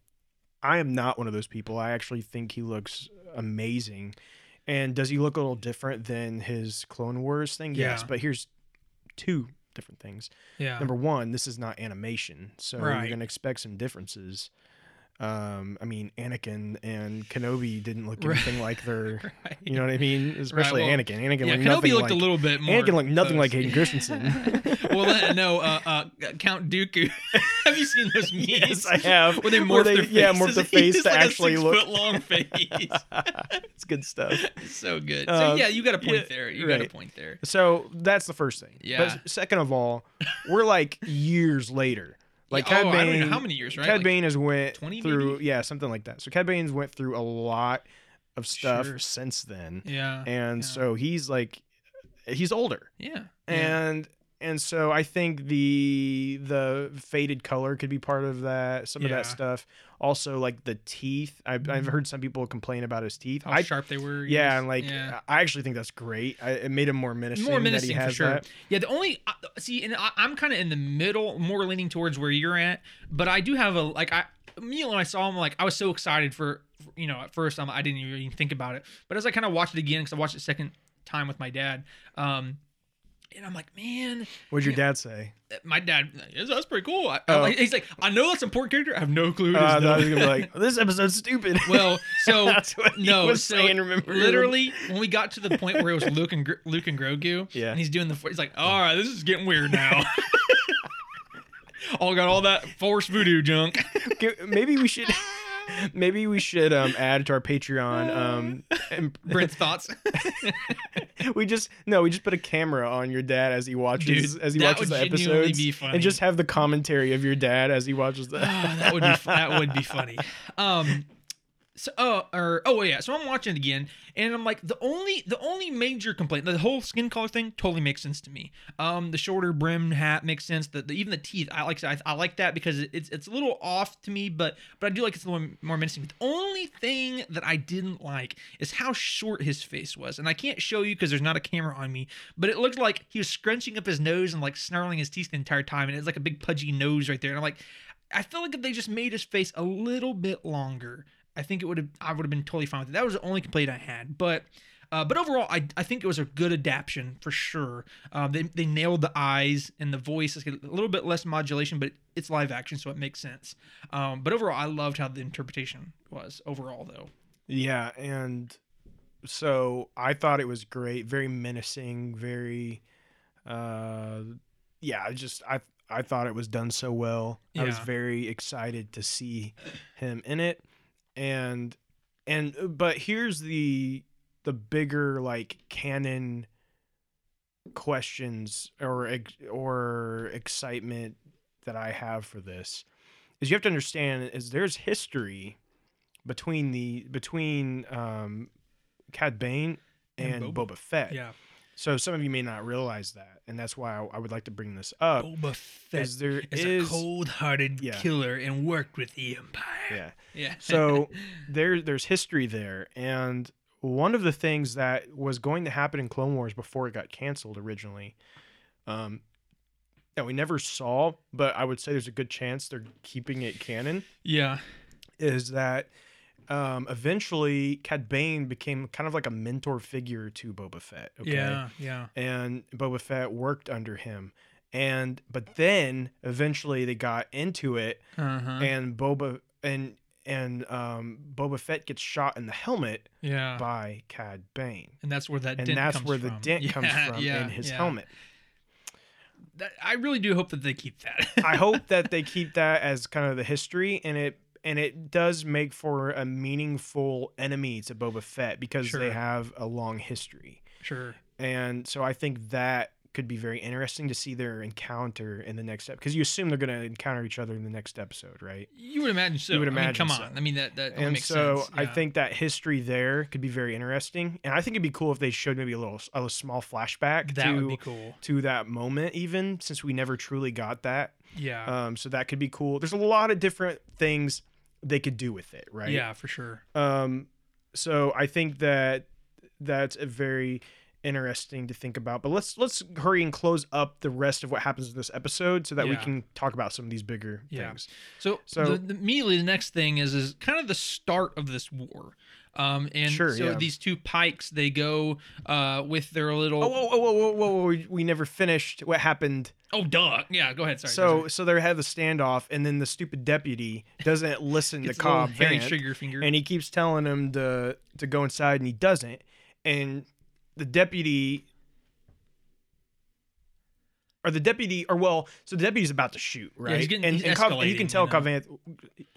I am not one of those people. I actually think he looks amazing. And does he look a little different than his Clone Wars thing? Yes, but here's two different things. Yeah. Number one, this is not animation, so Right. you're gonna expect some differences. Um, I mean, Anakin and Kenobi didn't look Right. anything like their, [LAUGHS] Right. you know what I mean? Especially well, Anakin. Anakin yeah, looked Kenobi nothing looked like a little bit more. Anakin looked nothing like. Hayden Christensen. [LAUGHS] well, uh, no, uh, uh, Count Dooku. [LAUGHS] have you seen those memes? yes, I have. Where they morph Where they- their yeah, faces. morph the face to like actually a look- foot long face. it's good stuff. so good. So Um, yeah, you got a point yeah, there. You got a point there. So that's the first thing. Yeah. But second of all, we're like years later. Like Yeah, Cad oh, Bane, I don't know how many years, right? Cad Like Bane has went 20 through, maybe? yeah, something like that. So Cad Bane's went through a lot of stuff Sure. since then, Yeah. and yeah. so he's like, he's older, yeah. yeah. and and so I think the the faded color could be part of that. Some of that stuff. Also, like the teeth. I've, I've Mhm. heard some people complain about his teeth. how I sharp they were. yeah, and like yeah. I actually think that's great. I, it made him more menacing. more that menacing he for sure. that. Yeah, the only uh, see, and I, I'm kind of in the middle, more leaning towards where you're at. But I do have a like I immediately when I saw him, like I was so excited for you know at first um, I didn't even think about it, but as I kind of watched it again because I watched it second time with my dad, um, and I'm like, man, What'd your dad say? my dad, that's pretty cool. I, Oh. he's like, I know that's an important character. I have no clue. Uh, I is." he was gonna be like, this episode's stupid. [LAUGHS] Well, so [LAUGHS] That's what no, was so saying, remember? literally when we got to the point where it was Luke and Luke and Grogu, [LAUGHS] Yeah. and he's doing the, he's like, all right, this is getting weird now. all got all that force voodoo junk. Maybe we should, maybe we should um add to our Patreon. Um, and [LAUGHS] Brent's [LAUGHS] thoughts. [LAUGHS] we just no, we just put a camera on your dad as he watches Dude, as he watches the episodes, be funny. and just have the commentary of your dad as he watches the. Ah, that would be that would be funny. Um, so oh or oh yeah, so I'm watching it again, and I'm like the only the only major complaint, the whole skin color thing totally makes sense to me. Um, the shorter brim hat makes sense. The, the even the teeth, I like I, I like that because it's it's a little off to me, but but I do like it's a little more menacing. The only thing that I didn't like is how short his face was, and I can't show you because there's not a camera on me, but it looked like he was scrunching up his nose and like snarling his teeth the entire time, and it's like a big pudgy nose right there, and I'm like. I feel like if they just made his face a little bit longer, I think it would have I would have been totally fine with it. That was the only complaint I had. But uh, but overall, I, I think it was a good adaptation for sure. Uh, they, they nailed the eyes and the voice. It's a little bit less modulation, but it's live action, so it makes sense. Um, but overall, I loved how the interpretation was overall, though. Yeah, and so I thought it was great, very menacing, very uh yeah, I just I I thought it was done so well. I was very excited to see him in it. And and but here's the the bigger like canon questions or or excitement that I have for this is you have to understand is there's history between the between um Cad Bane and, And Boba. Fett. Yeah, So some of you may not realize that, and that's why I, I would like to bring this up. Boba Fett Is there is, is a cold-hearted Yeah. killer and worked with the Empire. yeah. [LAUGHS] yeah. So there there's history there, and one of the things that was going to happen in Clone Wars before it got canceled originally, um, that we never saw, but I would say there's a good chance they're keeping it canon. yeah, is that um, eventually Cad Bane became kind of like a mentor figure to Boba Fett. Okay? yeah, yeah. And Boba Fett worked under him. And but then eventually they got into it Uh-huh. and Boba and and um, Boba Fett gets shot in the helmet yeah. by Cad Bane. and that's where that And dent that's comes where the from. dent [LAUGHS] comes from yeah, in his yeah. helmet. That, I really do hope that they keep that. I hope [LAUGHS] that they keep that as kind of the history and it and it does make for a meaningful enemy to Boba Fett because Sure. they have a long history. sure. And so I think that could be very interesting to see their encounter in the next step because you assume they're going to encounter each other in the next episode, right? You would imagine so. You would I mean, imagine come so. on. I mean that that and so sense. I think that history there could be very interesting, and I think it'd be cool if they showed maybe a little a small flashback that to would be cool. to that moment, even since we never truly got that. Yeah. Um, so that could be cool. There's a lot of different things they could do with it, right? Yeah, for sure. Um, so I think that that's a very interesting to think about. But let's let's hurry and close up the rest of what happens in this episode so that we can talk about some of these bigger Yeah. things. So, So- the, the, immediately the next thing is is kind of the start of this war. Um, and Sure, so yeah. these two pikes they go uh with their little Oh, whoa, whoa, whoa, whoa, whoa! We, we never finished what happened Oh, duh. Yeah, go ahead. Sorry. so sorry. so they have a standoff, and then the stupid deputy doesn't [LAUGHS] listen to Cobb Vanth, trigger finger. and he keeps telling him to to go inside, and he doesn't. And the deputy, or the deputy, or well, so the deputy's about to shoot, right? Yeah, he's getting- and he's and, Cobb, and you can tell you Cobb know? Vanth,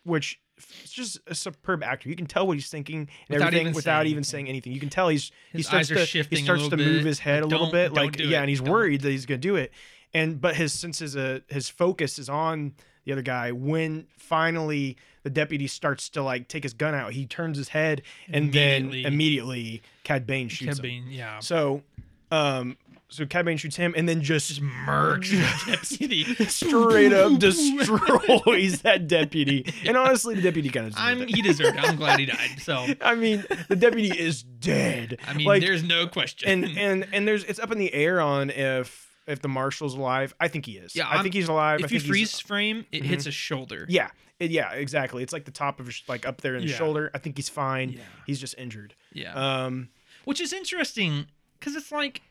which it's just a superb actor. You can tell what he's thinking and Without everything even without saying even anything. saying anything. You can tell he's he starts to shifting he a starts to little move bit. his head Like, a little bit, like yeah, it. and he's Don't. worried that he's gonna do it. And but his since his uh, his focus is on the other guy when finally the deputy starts to like take his gun out he turns his head and Immediately. then immediately Cad Bane shoots Cad him Bane, yeah. so um so Cad Bane shoots him and then just, Just murks the [LAUGHS] deputy. straight up [LAUGHS] destroys that deputy [LAUGHS] and honestly the deputy kind of I'm he deserved it. I'm glad he died. So I mean the deputy is dead I mean, like there's no question. and and and there's it's up in the air on if if the marshal's alive I think he is Yeah, I I'm- think he's alive I if you freeze frame, it hits his shoulder. Yeah, it- yeah, exactly. It's like the top of his like up there in the Yeah. shoulder. I think he's fine. Yeah. He's just injured. Yeah. Um, Which is interesting because it's like,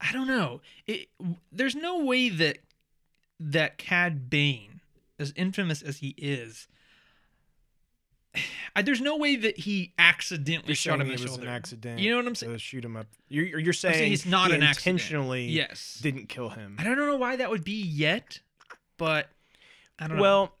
I don't know. It, there's no way that that Cad Bane, as infamous as he is, [SIGHS] I, there's no way that he accidentally shot him in the it was shoulder. an accident. You know what I'm saying? To shoot him up. You're you're saying, saying it's not he an accident. intentionally Yes. didn't kill him. I don't know why that would be yet, but I don't know. Well,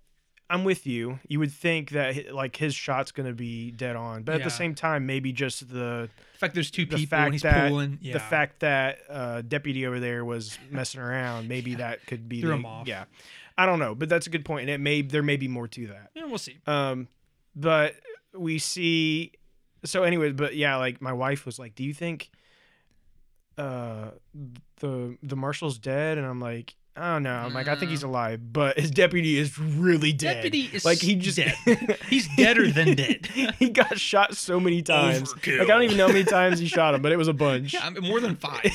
I'm with you. You would think that like his shot's gonna be dead on, but at the same time, maybe just the the fact there's two the people fact he's that pulling. Yeah. the fact that uh, deputy over there was messing around, maybe that could be Threw the, him off. Yeah, I don't know, but that's a good point, and it may there may be more to that. Yeah, we'll see. Um, but we see. So, anyways, but yeah, like my wife was like, "Do you think, uh, the the marshal's dead?" And I'm like, "Oh no, I'm like, I think he's alive, but his deputy is really dead. Deputy is like he just dead. [LAUGHS] He's deader than dead. he got shot so many times. Overkill. Like I don't even know how many times he shot him, but it was a bunch. Yeah, I mean, more than five.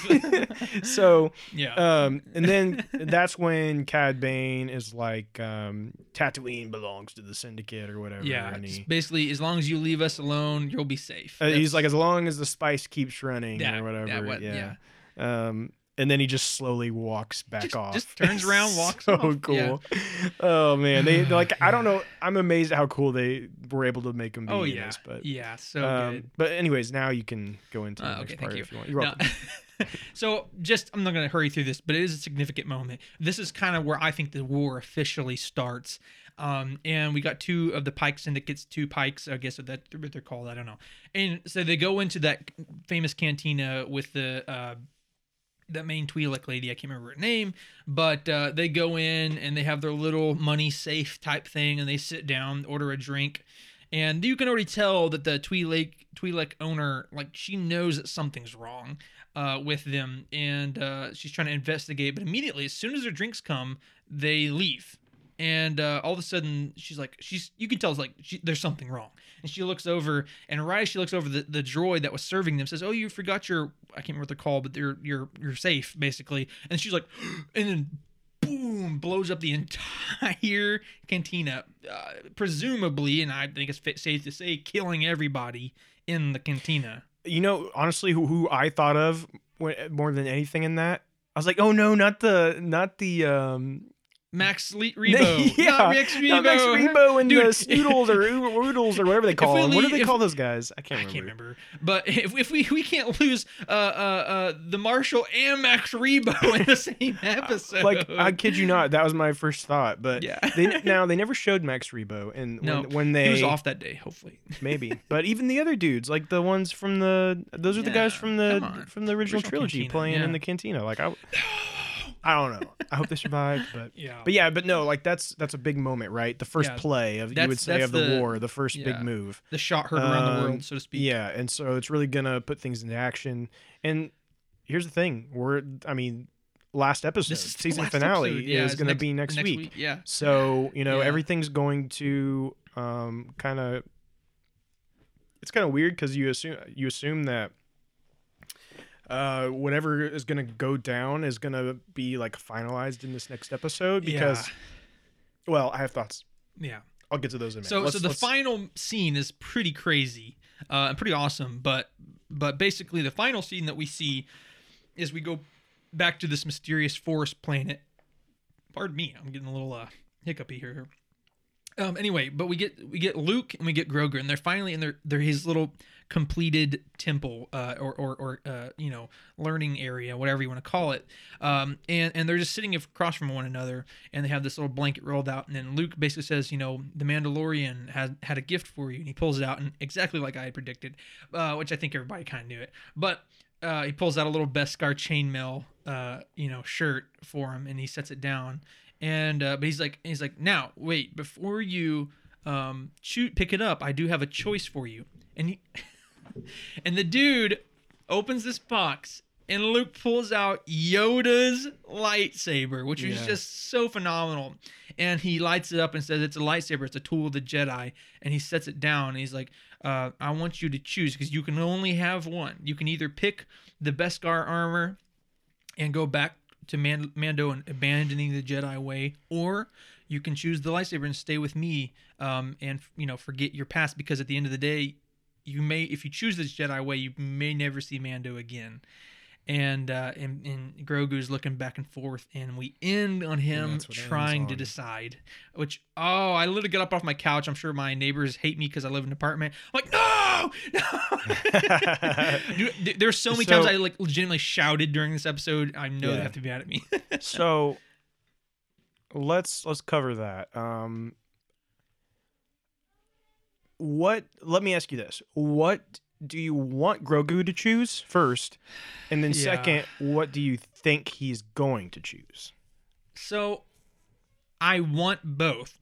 [LAUGHS] so yeah. um, and then that's when Cad Bane is like, um, Tatooine belongs to the Syndicate or whatever. yeah. and he, basically, as long as you leave us alone, you'll be safe. uh, he's like, as long as the spice keeps running Yeah, or whatever. yeah, what- yeah. Um, and then he just slowly walks back Just- off. just turns [LAUGHS] around, walks so off. cool. Yeah. Oh man, they [SIGHS] like I don't know. I'm amazed at how cool they were able to make him. Be oh yeah, this, but yeah, so um, good. but anyways, now you can go into the Uh, next okay, part you. if you want. You're welcome. [LAUGHS] so just I'm not going to hurry through this, but it is a significant moment. This is kind of where I think the war officially starts. Um, and we got two of the Pike syndicates, two Pikes, I guess that what they're called. I don't know. And so they go into that famous cantina with the uh, that main Twi'lek lady. I can't remember her name, but uh, they go in and they have their little money safe type thing, and they sit down, order a drink, and you can already tell that the Twi'lek Twi'lek owner, like she knows that something's wrong uh, with them, and uh, she's trying to investigate. But immediately, as soon as their drinks come, they leave. And uh, all of a sudden, she's like, she's you can tell it's like she, there's something wrong. And she looks over, and right as she looks over, the, the droid that was serving them says, "Oh, you forgot your I can't remember what they're called, but they're you're you're safe basically." And she's like, [GASPS] and then boom, blows up the entire [LAUGHS] cantina, uh, presumably, and I think it's safe to say, killing everybody in the cantina. You know, honestly, who, who I thought of more than anything in that, I was like, oh no, not the not the um Max Le- [LAUGHS] Rebo, yeah, not Max Rebo, not Max Rebo [LAUGHS] and Dude, the Snoodles or Ood- Oodles or whatever they [LAUGHS] call them. What do they if- call those guys? I can't I remember. can't remember, but if, if we we can't lose uh, uh, uh, the Marshall and Max Rebo in the same episode, Like I kid you not, that was my first thought. But Yeah. they, now they never showed Max Rebo, and no, when, when they he was off that day, hopefully. maybe, but even the other dudes, like the ones from the those are the guys from the from the original, Original trilogy Cantina, playing yeah. in the cantina. Like I, [SIGHS] [SIGHS] [SIGHS] I don't know. I hope they survived, but [LAUGHS] Yeah. but yeah, but no, like that's that's a big moment, right? The first Yeah, play of you would say of the, the- war, the first yeah. big move. The shot heard around the Um, world, so to speak. Yeah, and so it's really gonna put things into action. And here's the thing: we're, I mean, last episode, season last finale episode. Yeah, is gonna be next, week. Yeah. So you know everything's going to um, kind of. It's kind of weird because you assume you assume that uh, whatever is going to go down is going to be like finalized in this next episode because, well, I have thoughts. Yeah. I'll get to those in a minute. So, Let's- so the let's- final scene is pretty crazy, uh, and pretty awesome. But, but basically, the final scene that we see is we go back to this mysterious forest planet. Pardon me, I'm getting a little uh, hiccupy here. Um, anyway, but we get we get Luke and we get Grogu, and they're finally in their their his little completed temple uh, or or, or uh, you know learning area, whatever you want to call it. Um, and and they're just sitting across from one another, and they have this little blanket rolled out, and then Luke basically says, you know, the Mandalorian had had a gift for you, and he pulls it out, and exactly like I had predicted, uh, which I think everybody kind of knew it, but. Uh, he pulls out a little Beskar chainmail, uh, you know, shirt for him, and he sets it down, and uh, but he's like he's like now wait before you um shoot pick it up i do have a choice for you. And he [LAUGHS] and the dude opens this box and luke pulls out yoda's lightsaber which is just so phenomenal. And he lights it up and says it's a lightsaber it's a tool of the jedi. And he sets it down and he's like uh, i want you to choose because you can only have one. You can either pick the beskar armor and go back to Man- Mando and abandoning the Jedi way, or you can choose the lightsaber and stay with me, um, and you know forget your past because at the end of the day, you may if you choose this Jedi way, you may never see Mando again. And uh, and, and Grogu's looking back and forth, and we end on him that's what it trying to decide. Which oh, I literally get up off my couch. I'm sure my neighbors hate me because I live in an apartment. I'm like no, no. [LAUGHS] Dude, th- there's so many times I like legitimately shouted during this episode. I know they have to be mad at me. [LAUGHS] so let's let's cover that. Um, what? Let me ask you this: What do you want Grogu to choose first, and then Yeah. second, what do you think he's going to choose? so I want both.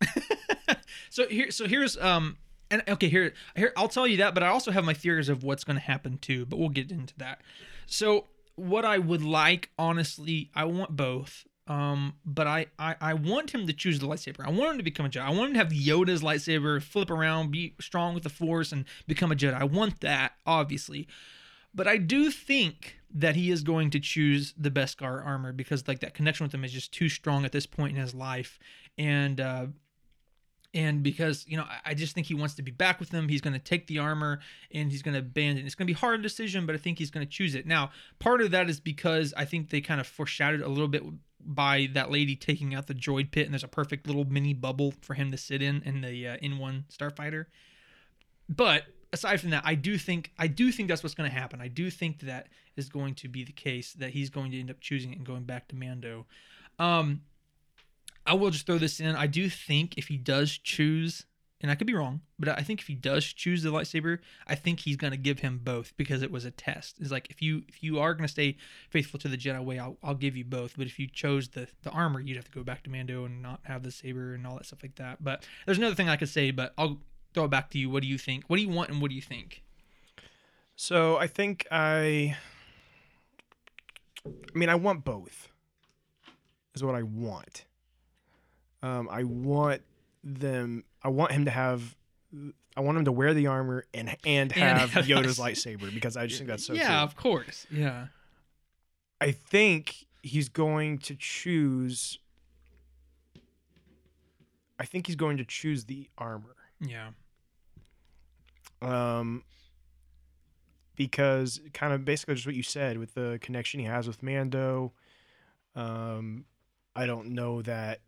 [LAUGHS] so here so here's um and okay here here I'll tell you that, but I also have my theories of what's going to happen too, but we'll get into that. So what I would like honestly, I want both. Um, but I, I I want him to choose the lightsaber. I want him to become a Jedi. I want him to have Yoda's lightsaber, flip around, be strong with the Force, and become a Jedi. I want that, obviously. But I do think that he is going to choose the Beskar armor because like that connection with him is just too strong at this point in his life, and uh, and because you know I- just think he wants to be back with them. He's going to take the armor and he's going to abandon. It's going to be a hard decision, but I think he's going to choose it. Now, part of that is because I think they kind of foreshadowed a little bit by that lady taking out the droid pit, and there's a perfect little mini bubble for him to sit in in the uh, in one starfighter. But aside from that, I do think I do think that's what's going to happen. I do think that is going to be the case that he's going to end up choosing it and going back to Mando. Um, I will just throw this in. I do think if he does choose, and I could be wrong, but I think if he does choose the lightsaber, I think he's going to give him both because it was a test. It's like if you if you are going to stay faithful to the Jedi way, I'll, I'll give you both. But if you chose the the armor, you'd have to go back to Mando and not have the saber and all that stuff like that. But there's another thing I could say, but I'll throw it back to you. What do you think? What do you want and what do you think? So I think I. I mean, I want both. Is what I want. Um, I want them. I want him to have. I want him to wear the armor and and And have have Yoda's [LAUGHS] lightsaber because I just think that's so yeah, cool. of course. Yeah. I think he's going to choose. I think he's going to choose the armor. Yeah. um, because kind of basically just what you said with the connection he has with Mando. Um, I don't know that.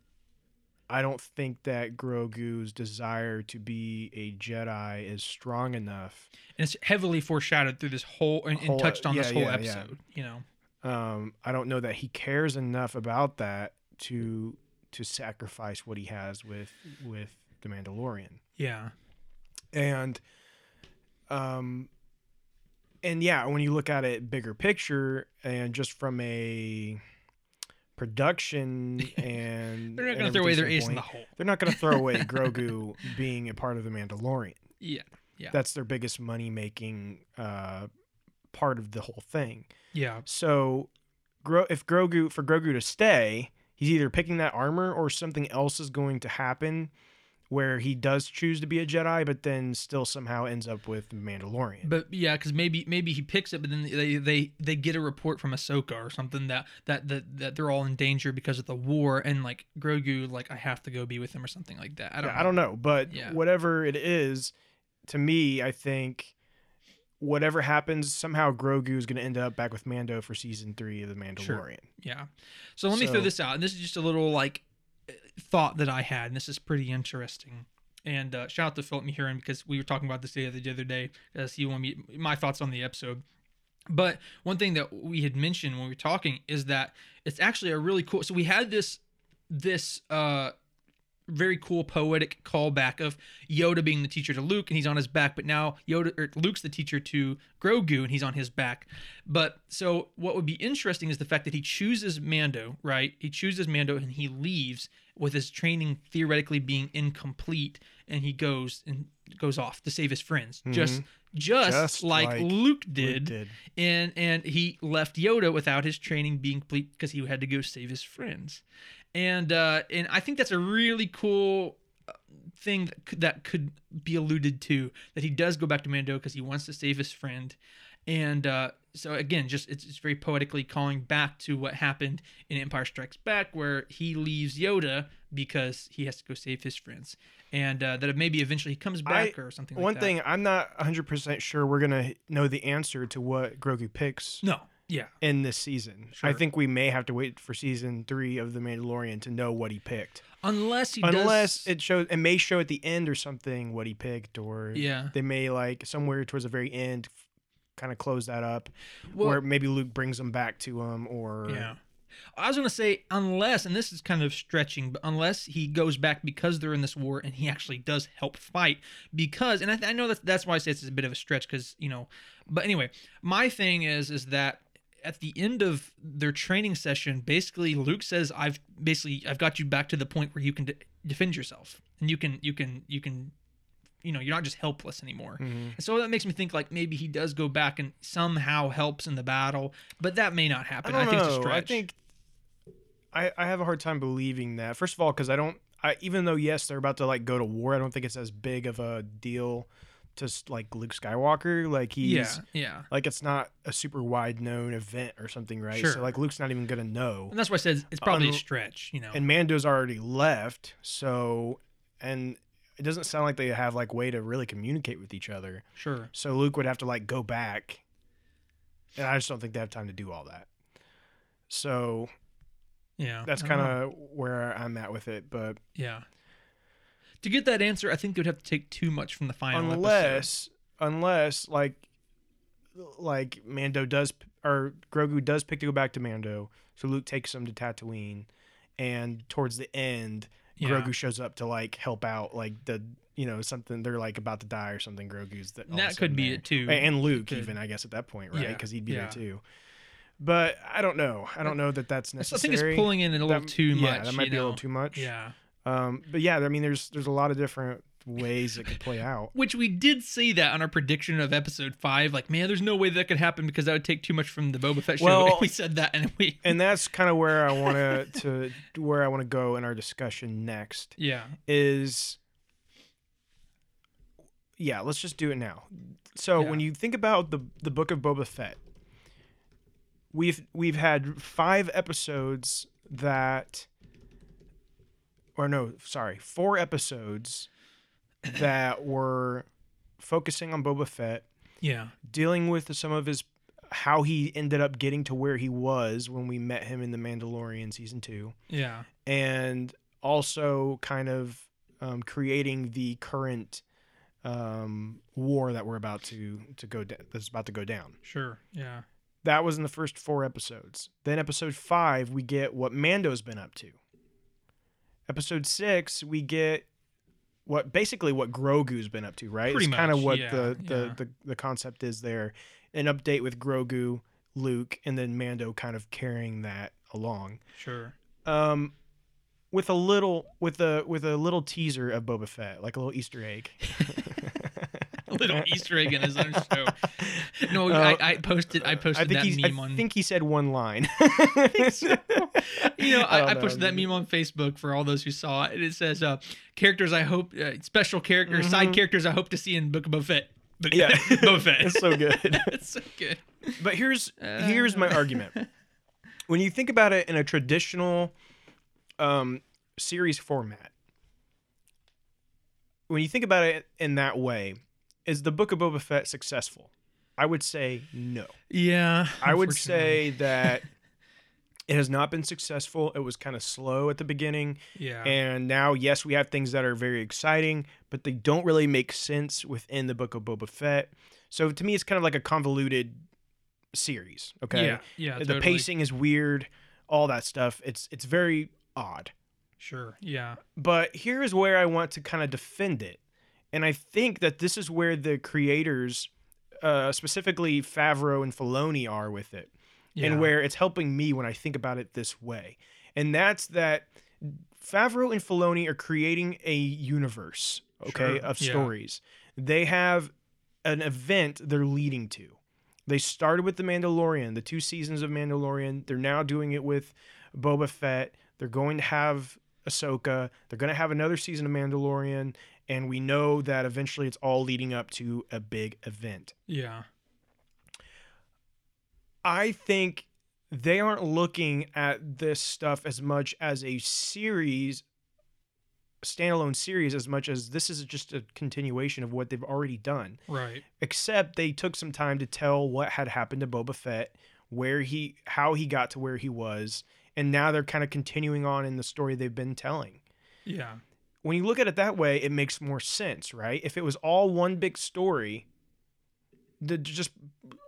I don't think that Grogu's desire to be a Jedi is strong enough. And it's heavily foreshadowed through this whole and, and touched on this whole yeah, yeah. episode. You know. Um, I don't know that he cares enough about that to to sacrifice what he has with with the Mandalorian. Yeah. and um and yeah when you look at it bigger picture and just from a production [LAUGHS] and They're not going to throw away their ace in the hole. they're not going to throw away [LAUGHS] Grogu being a part of the Mandalorian Yeah. Yeah. that's their biggest money making uh part of the whole thing Yeah. so Gro- if Grogu for Grogu to stay he's either picking that armor or something else is going to happen where he does choose to be a Jedi, but then still somehow ends up with Mandalorian. But yeah, because maybe maybe he picks it, but then they they they get a report from Ahsoka or something that that that that they're all in danger because of the war, and like Grogu, like I have to go be with him or something like that. I don't. Yeah, I don't know, but Yeah. whatever it is, to me, I think whatever happens, somehow Grogu is going to end up back with Mando for season three of The Mandalorian. Yeah. So let me throw this out, and this is just a little like thought that I had, and this is pretty interesting. And uh, shout out to Philip Mehurin because we were talking about this the other, the other day. As he wanted me my thoughts on the episode. But one thing that we had mentioned when we were talking is that it's actually a really cool. So we had this this uh very cool poetic callback of Yoda being the teacher to Luke and he's on his back, but now Yoda or Luke's the teacher to Grogu and he's on his back. But so what would be interesting is the fact that he chooses Mando, right? He chooses Mando and he leaves with his training theoretically being incomplete and he goes and goes off to save his friends. Mm-hmm. Just just, Just like, like Luke did, did. and and he left Yoda without his training being complete because he had to go save his friends, and uh, and I think that's a really cool uh, thing that could, that could be alluded to that he does go back to Mando because he wants to save his friend, and uh, so again, just it's, it's very poetically calling back to what happened in Empire Strikes Back, where he leaves Yoda because he has to go save his friends, and uh, that maybe eventually he comes back I- or something. like One thing I'm not 100% sure we're going to know the answer to what Grogu picks. No, yeah, in this season. I think we may have to wait for season three of The Mandalorian to know what he picked. unless he Unless does, it shows, it may show at the end or something what he picked, or yeah. they may like somewhere towards the very end kind of close that up, Well- or maybe Luke brings him back to him, or Yeah. I was going to say, unless, and this is kind of stretching, but unless he goes back because they're in this war and he actually does help fight, because, and I, I know that that's why I say it's a bit of a stretch, because, you know, but anyway, my thing is, is that at the end of their training session, basically Luke says, I've basically, I've got you back to the point where you can de- defend yourself and you can, you can, you can, you know, you're not just helpless anymore. Mhm. And so that makes me think like maybe he does go back and somehow helps in the battle, but that may not I happen. don't I, think know. it's a stretch. I think I I have a hard time believing that. First of all, because I don't. I even though yes, they're about to like go to war. I don't think it's as big of a deal to like Luke Skywalker. Like he's yeah, yeah. like it's not a super wide known event or something, right? Sure. So like Luke's not even gonna know. And that's why I said it's probably um, a stretch, you know. And Mando's already left, so and it doesn't sound like they have like way to really communicate with each other. sure. So Luke would have to like go back, and I just don't think they have time to do all that. So Yeah. that's kind of where I'm at with it. But yeah. To get that answer, I think they would have to take too much from the final episode. unless, unless like, like Mando does or Grogu does pick to go back to Mando, so Luke takes him to Tatooine, and towards the end, Yeah. Grogu shows up to like help out, like the you know something they're like about to die or something. Grogu's that all of a that could be there. it too. and Luke could. even I guess at that point, right? Yeah, Because he'd be yeah. there too. But I don't know. I don't know that that's necessary. I think it's pulling in a little That- too much. Yeah, that might be a little too much. Yeah. Um, but yeah, I mean, there's there's a lot of different ways it could play out. [LAUGHS] Which we did say that on our prediction of episode five. Like, man, there's no way that could happen because that would take too much from the Boba Fett show. Well- we said that, and we. [LAUGHS] And that's kind of where I want to [LAUGHS] to where I want to go in our discussion next yeah. is yeah, let's just do it now. So Yeah. when you think about the the book of Boba Fett, we've we've had 5 episodes that or no, sorry, 4 episodes [CLEARS THROAT] that were focusing on Boba Fett Yeah. dealing with some of his how he ended up getting to where he was when we met him in the Mandalorian season 2 Yeah. and also kind of um, creating the current um, war that we're about to to go da- that's about to go down. Sure. Yeah. That was in the first four episodes. Then episode five, we get what Mando's been up to. Episode six, we get what basically what Grogu's been up to, right? Pretty it's kind of what yeah, the, the, yeah. the the concept is there. An update with Grogu, Luke, and then Mando kind of carrying that along. Sure. Um with a little with a with a little teaser of Boba Fett, like a little Easter egg. [LAUGHS] [LAUGHS] A little Easter egg in his own [LAUGHS] show. No, Uh, I, I posted. I posted I think that meme I on. think he said one line. [LAUGHS] you know, I, don't I, posted that meme on Facebook for all those who saw it. It says, uh, "Characters I hope, uh, special characters, side characters I hope to see in Book of Boba Fett." But Mm-hmm. Yeah. Boba Fett. It's so good. it's so good. But here's here's my argument. When you think about it in a traditional um, series format, when you think about it in that way, is the Book of Boba Fett successful? I would say no. Yeah. I would say [LAUGHS] that it has not been successful. It was kind of slow at the beginning. Yeah. And now, yes, we have things that are very exciting, but they don't really make sense within the book of Boba Fett. So to me, it's kind of like a convoluted series. Okay. Yeah. Yeah. the totally. pacing is weird, all that stuff. It's it's very odd. Sure. Yeah. But here's where I want to kind of defend it. And I think that this is where the creators, uh, specifically Favreau and Filoni, are with it Yeah. and where it's helping me when I think about it this way. And that's that Favreau and Filoni are creating a universe, okay, Sure, of yeah. stories. They have an event they're leading to. They started with The Mandalorian, the two seasons of Mandalorian. They're now doing it with Boba Fett. They're going to have Ahsoka. They're going to have another season of Mandalorian. And we know that eventually it's all leading up to a big event. Yeah. I think they aren't looking at this stuff as much as a series, standalone series, as much as this is just a continuation of what they've already done. Right. Except they took some time to tell what had happened to Boba Fett, where he, how he got to where he was, and now they're kind of continuing on in the story they've been telling. Yeah. When you look at it that way, it makes more sense, right? If it was all one big story, to just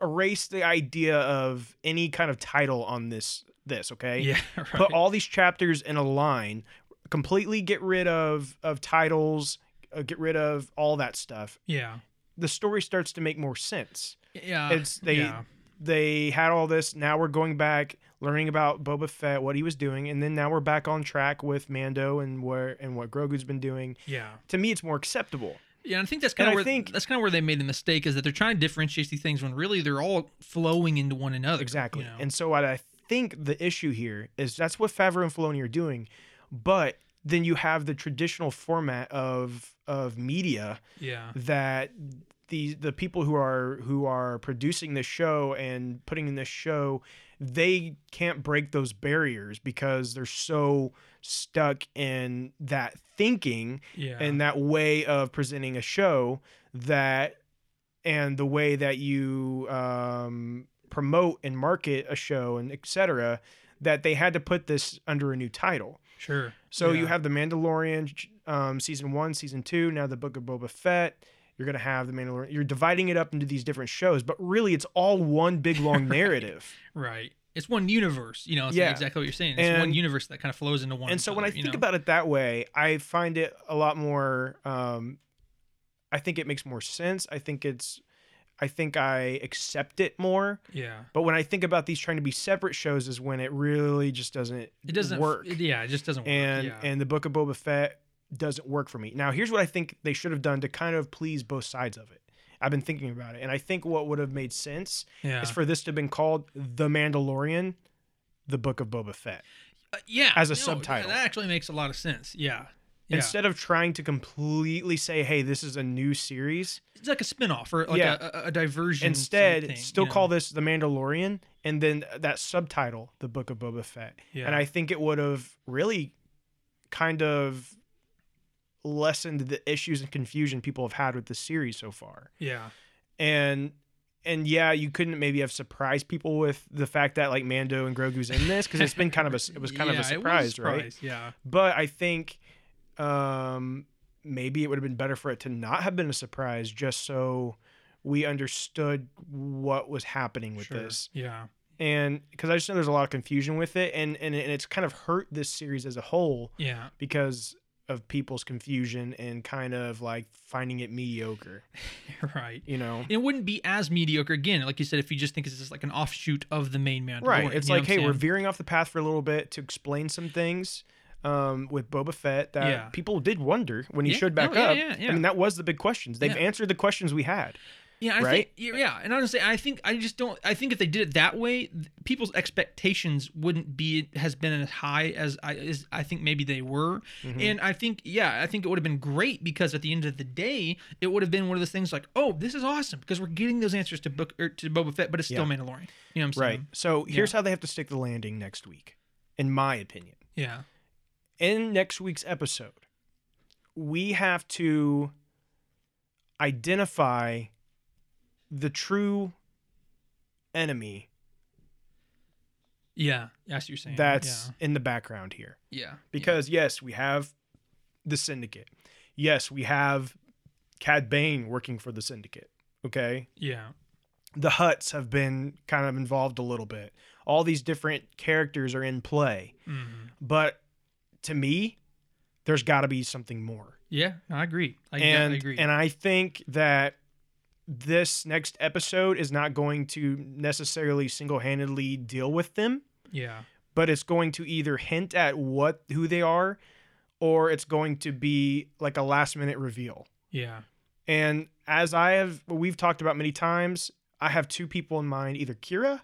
erase the idea of any kind of title on this this okay Yeah. [LAUGHS] Right. put all these chapters in a line completely get rid of of titles uh, get rid of all that stuff yeah. the story starts to make more sense Yeah. it's they Yeah. They had all this now we're going back learning about Boba Fett what he was doing and then now we're back on track with Mando and where and what Grogu's been doing Yeah. to me it's more acceptable Yeah, I think that's kind of where think- that's kind of where they made the mistake is that they're trying to differentiate these things when really they're all flowing into one another. Exactly. you know? And so what I think the issue here is that's what Favreau and Filoni are doing, but then you have the traditional format of of media yeah. that the the people who are who are producing this show and putting in this show they can't break those barriers because they're so stuck in that thinking Yeah. and that way of presenting a show that and the way that you um, promote and market a show and etc that they had to put this under a new title sure. so you have the mandalorian um, season one season two now the book of boba fett you're going to have the mandalorian you're dividing it up into these different shows but really it's all one big long [LAUGHS] narrative right. It's one universe. You know, it's Yeah. exactly what you're saying. It's one universe that kind of flows into one. and so when I think know? about it that way, I find it a lot more. Um, I think it makes more sense. I think it's. I think I accept it more. yeah, But when I think about these trying to be separate shows, is when it really just doesn't. it doesn't work. Yeah, it just doesn't work. and yeah. and the Book of Boba Fett doesn't work for me. Now, here's what I think they should have done to kind of please both sides of it. I've been thinking about it, and I think what would have made sense yeah. is for this to have been called The Mandalorian, the Book of Boba Fett. Uh, yeah, as a no, subtitle. That actually makes a lot of sense. Yeah. Yeah. Instead of trying to completely say, "Hey, this is a new series," it's like a spin-off or like Yeah. a, a, a diversion. instead thing, still know? call this the mandalorian and then that subtitle the book of boba fett Yeah. and i think it would have really kind of lessened the issues and confusion people have had with the series so far Yeah. and and yeah you couldn't maybe have surprised people with the fact that like mando and grogu's in this because it's been kind of a it was kind Yeah, of a [LAUGHS] was surprise, right Yeah. but i think um maybe it would have been better for it to not have been a surprise just so we understood what was happening with Sure. this Yeah. and because i just know there's a lot of confusion with it and, and and it's kind of hurt this series as a whole Yeah. because of people's confusion and kind of like finding it mediocre [LAUGHS] right. you know It wouldn't be as mediocre again, like you said, if you just think it's just like an offshoot of the main Mandalorian. right it's like hey we're veering off the path for a little bit to explain some things um, with Boba Fett that Yeah. people did wonder when he Yeah. showed back No, yeah, up. I mean, that was the big questions. They've answered the questions we had. Yeah, I right? think yeah, and honestly, I think I just don't. I think if they did it that way, people's expectations wouldn't be has been as high as I as I think maybe they were. Mm-hmm. And I think yeah, I think it would have been great because at the end of the day, it would have been one of those things like, oh, this is awesome because we're getting those answers to book or to Boba Fett, but it's still Yeah. Mandalorian. You know what I'm saying? Right. So here's how they have to stick the landing next week, in my opinion. Yeah. in next week's episode, we have to identify the true enemy Yeah, that's what you're saying. that's in the background here. yeah, yeah, Because yes, we have the syndicate. Yes, we have Cad Bane working for the syndicate. Okay. yeah, The Hutts have been kind of involved a little bit. All these different characters are in play. Mhm. But to me, there's got to be something more. yeah. I agree. I, and I agree. and I think that this next episode is not going to necessarily single-handedly deal with them, yeah, but it's going to either hint at what who they are or it's going to be like a last-minute reveal. yeah, And as I have we've talked about many times, I have two people in mind, either Qi'ra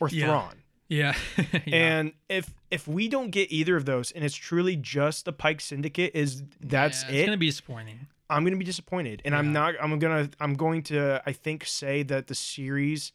or Yeah. Thrawn. yeah, [LAUGHS] yeah. And if if we don't get either of those and it's truly just the Pike Syndicate is that's Yeah, it, It's gonna be disappointing. I'm gonna be disappointed, and I'm not. I'm gonna. I'm going to. I think say that the series,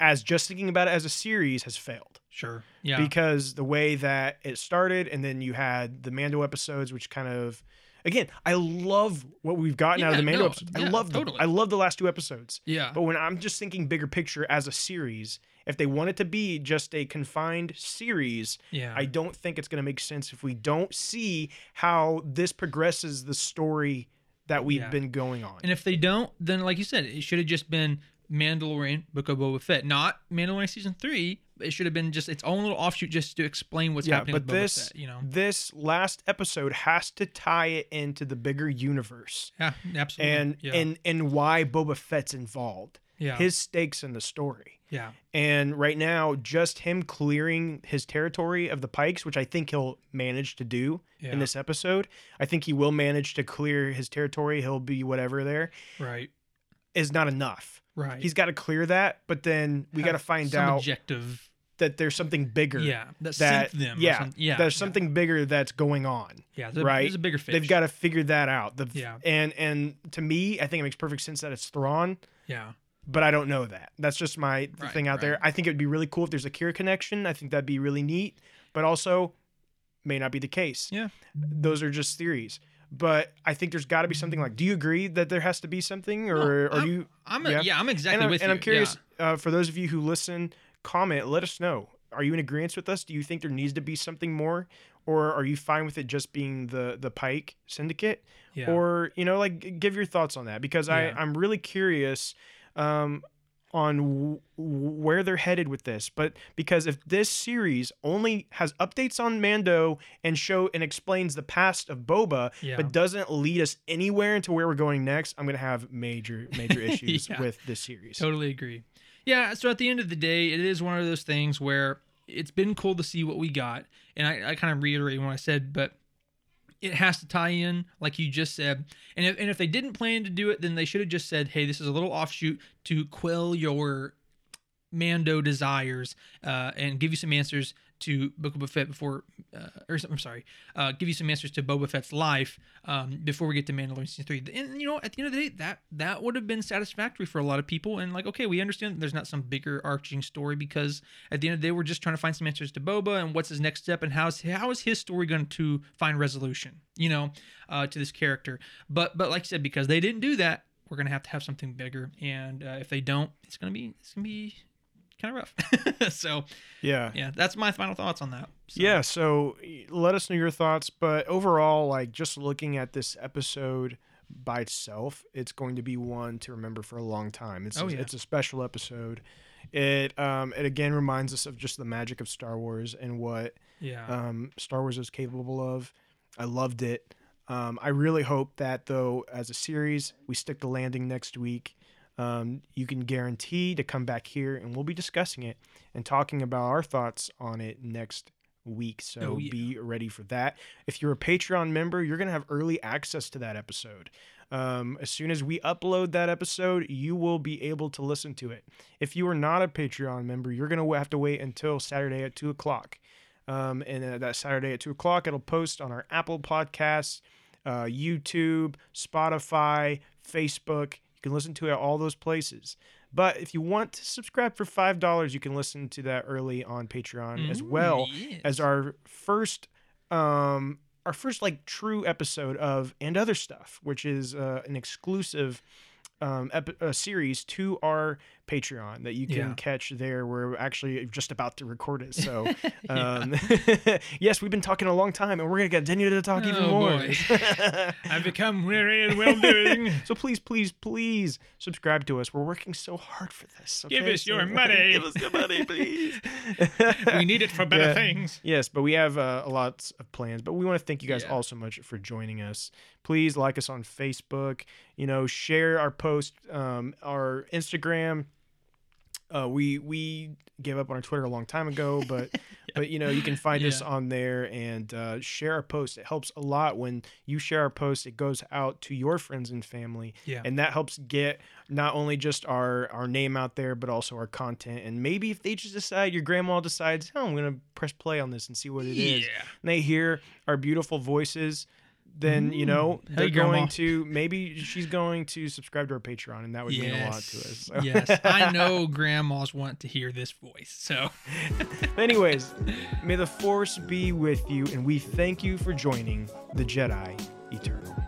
as just thinking about it as a series, has failed Sure. Yeah. because the way that it started, and then you had the Mando episodes, which kind of, again, I love what we've gotten out of the Mando no, episodes. I yeah, love them. totally. I love the last two episodes. yeah. But when I'm just thinking bigger picture as a series, if they want it to be just a confined series, yeah. I don't think it's going to make sense if we don't see how this progresses the story that we've Yeah. been going on. And if they don't, then like you said, it should have just been Mandalorian Book of Boba Fett, not Mandalorian season three. It should have been just its own little offshoot, just to explain what's yeah, happening. but with Boba this Fett, you know, this last episode has to tie it into the bigger universe yeah, absolutely, and yeah, and and why Boba Fett's involved. Yeah, His stakes in the story. yeah, And right now, just him clearing his territory of the Pikes, which I think he'll manage to do yeah, in this episode. I think he will manage to clear his territory. He'll be whatever there right, is not enough. right. He's got to clear that, but then we got to find some out objective, that there's something bigger. yeah, that, That them, yeah, some- yeah, there's yeah, something bigger that's going on. yeah, there's a, right? There's a bigger fish. They've got to figure that out. The, Yeah. And and to me, I think it makes perfect sense that it's Thrawn, yeah, but I don't know that. That's just my Right, thing out there. I think it would be really cool if there's a Qi'ra connection. I think that'd be really neat, but also may not be the case. Yeah. Those are just theories. But I think there's got to be something like. Do you agree that there has to be something, or are I'm- you? I'm a, Yeah. yeah. I'm exactly and I'm, with and you. I'm curious Yeah. uh, for those of you who listen, comment. Let us know. Are you in agreement with us? Do you think there needs to be something more, or are you fine with it just being the the Pike Syndicate? Yeah. Or you know, like give your thoughts on that because I I'm really curious um, on w- where they're headed with this. But because if this series only has updates on Mando and show and explains the past of Boba, Yeah. but doesn't lead us anywhere into where we're going next, I'm gonna have major major [LAUGHS] issues Yeah. with this series. Totally agree. Yeah, so at the end of the day, it is one of those things where it's been cool to see what we got. And I, I kind of reiterate what I said, but it has to tie in, like you just said. And if, and if they didn't plan to do it, then they should have just said, hey, this is a little offshoot to quell your Mando desires uh, and give you some answers to Boba Fett before, uh, or I'm sorry, uh, give you some answers to Boba Fett's life um, before we get to Mandalorian season three. And you know, at the end of the day, that that would have been satisfactory for a lot of people. And like, okay, we understand there's not some bigger arching story because at the end of the day, we're just trying to find some answers to Boba and what's his next step and how's how is his story going to find resolution, you know, uh, to this character. But but like I said, because they didn't do that, we're gonna have to have something bigger. And uh, if they don't, it's gonna be it's gonna be kind of rough. [LAUGHS] so yeah. yeah, that's my final thoughts on that. So, Yeah, so let us know your thoughts. But overall, like just looking at this episode by itself, it's going to be one to remember for a long time. It's Oh, a, yeah. it's a special episode. It um it again reminds us of just the magic of Star Wars and what yeah, um, Star Wars is capable of. I loved it. Um, I really hope that though, as a series, we stick the landing next week. Um, you can guarantee to come back here and we'll be discussing it and talking about our thoughts on it next week. So Oh, yeah. be ready for that. If you're a Patreon member, you're going to have early access to that episode. Um, as soon as we upload that episode, you will be able to listen to it. If you are not a Patreon member, you're going to have to wait until Saturday at 2 o'clock. Um, and uh, that Saturday at 2 o'clock, it'll post on our Apple Podcasts, uh, YouTube, Spotify, Facebook. You can listen to it at all those places. But if you want to subscribe for $5, you can listen to that early on Patreon as well yes. as our first um our first like true episode of and other stuff which is uh, an exclusive um ep- uh, series to our Patreon that you can Yeah. catch there. We're actually just about to record it. So, [LAUGHS] um, [LAUGHS] yes, we've been talking a long time and we're going to continue to talk even Oh, more. [LAUGHS] I've become weary and well doing. so please, please, please subscribe to us. We're working so hard for this. Give okay? us your money. Give us your money, please. we need it for better Yeah. things. Yes, but we have uh, a lot of plans. But we want to thank you guys Yeah. all so much for joining us. Please like us on Facebook. You know, share our post, um, our Instagram. Uh, we we gave up on our Twitter a long time ago, but [LAUGHS] but you know you can find us on there and uh, share our post. It helps a lot when you share our post. It goes out to your friends and family, Yeah. and that helps get not only just our our name out there, but also our content. And maybe if they just decide, your grandma decides, oh, I'm gonna press play on this and see what it is. Yeah. And they hear our beautiful voices. Then you know mm. Hey, they're Grandma. going to maybe she's going to subscribe to our Patreon, and that would mean a lot to us. So. yes, I know [LAUGHS] grandmas want to hear this voice. So, [LAUGHS] Anyways, may the force be with you, and we thank you for joining the Jedi Eternal.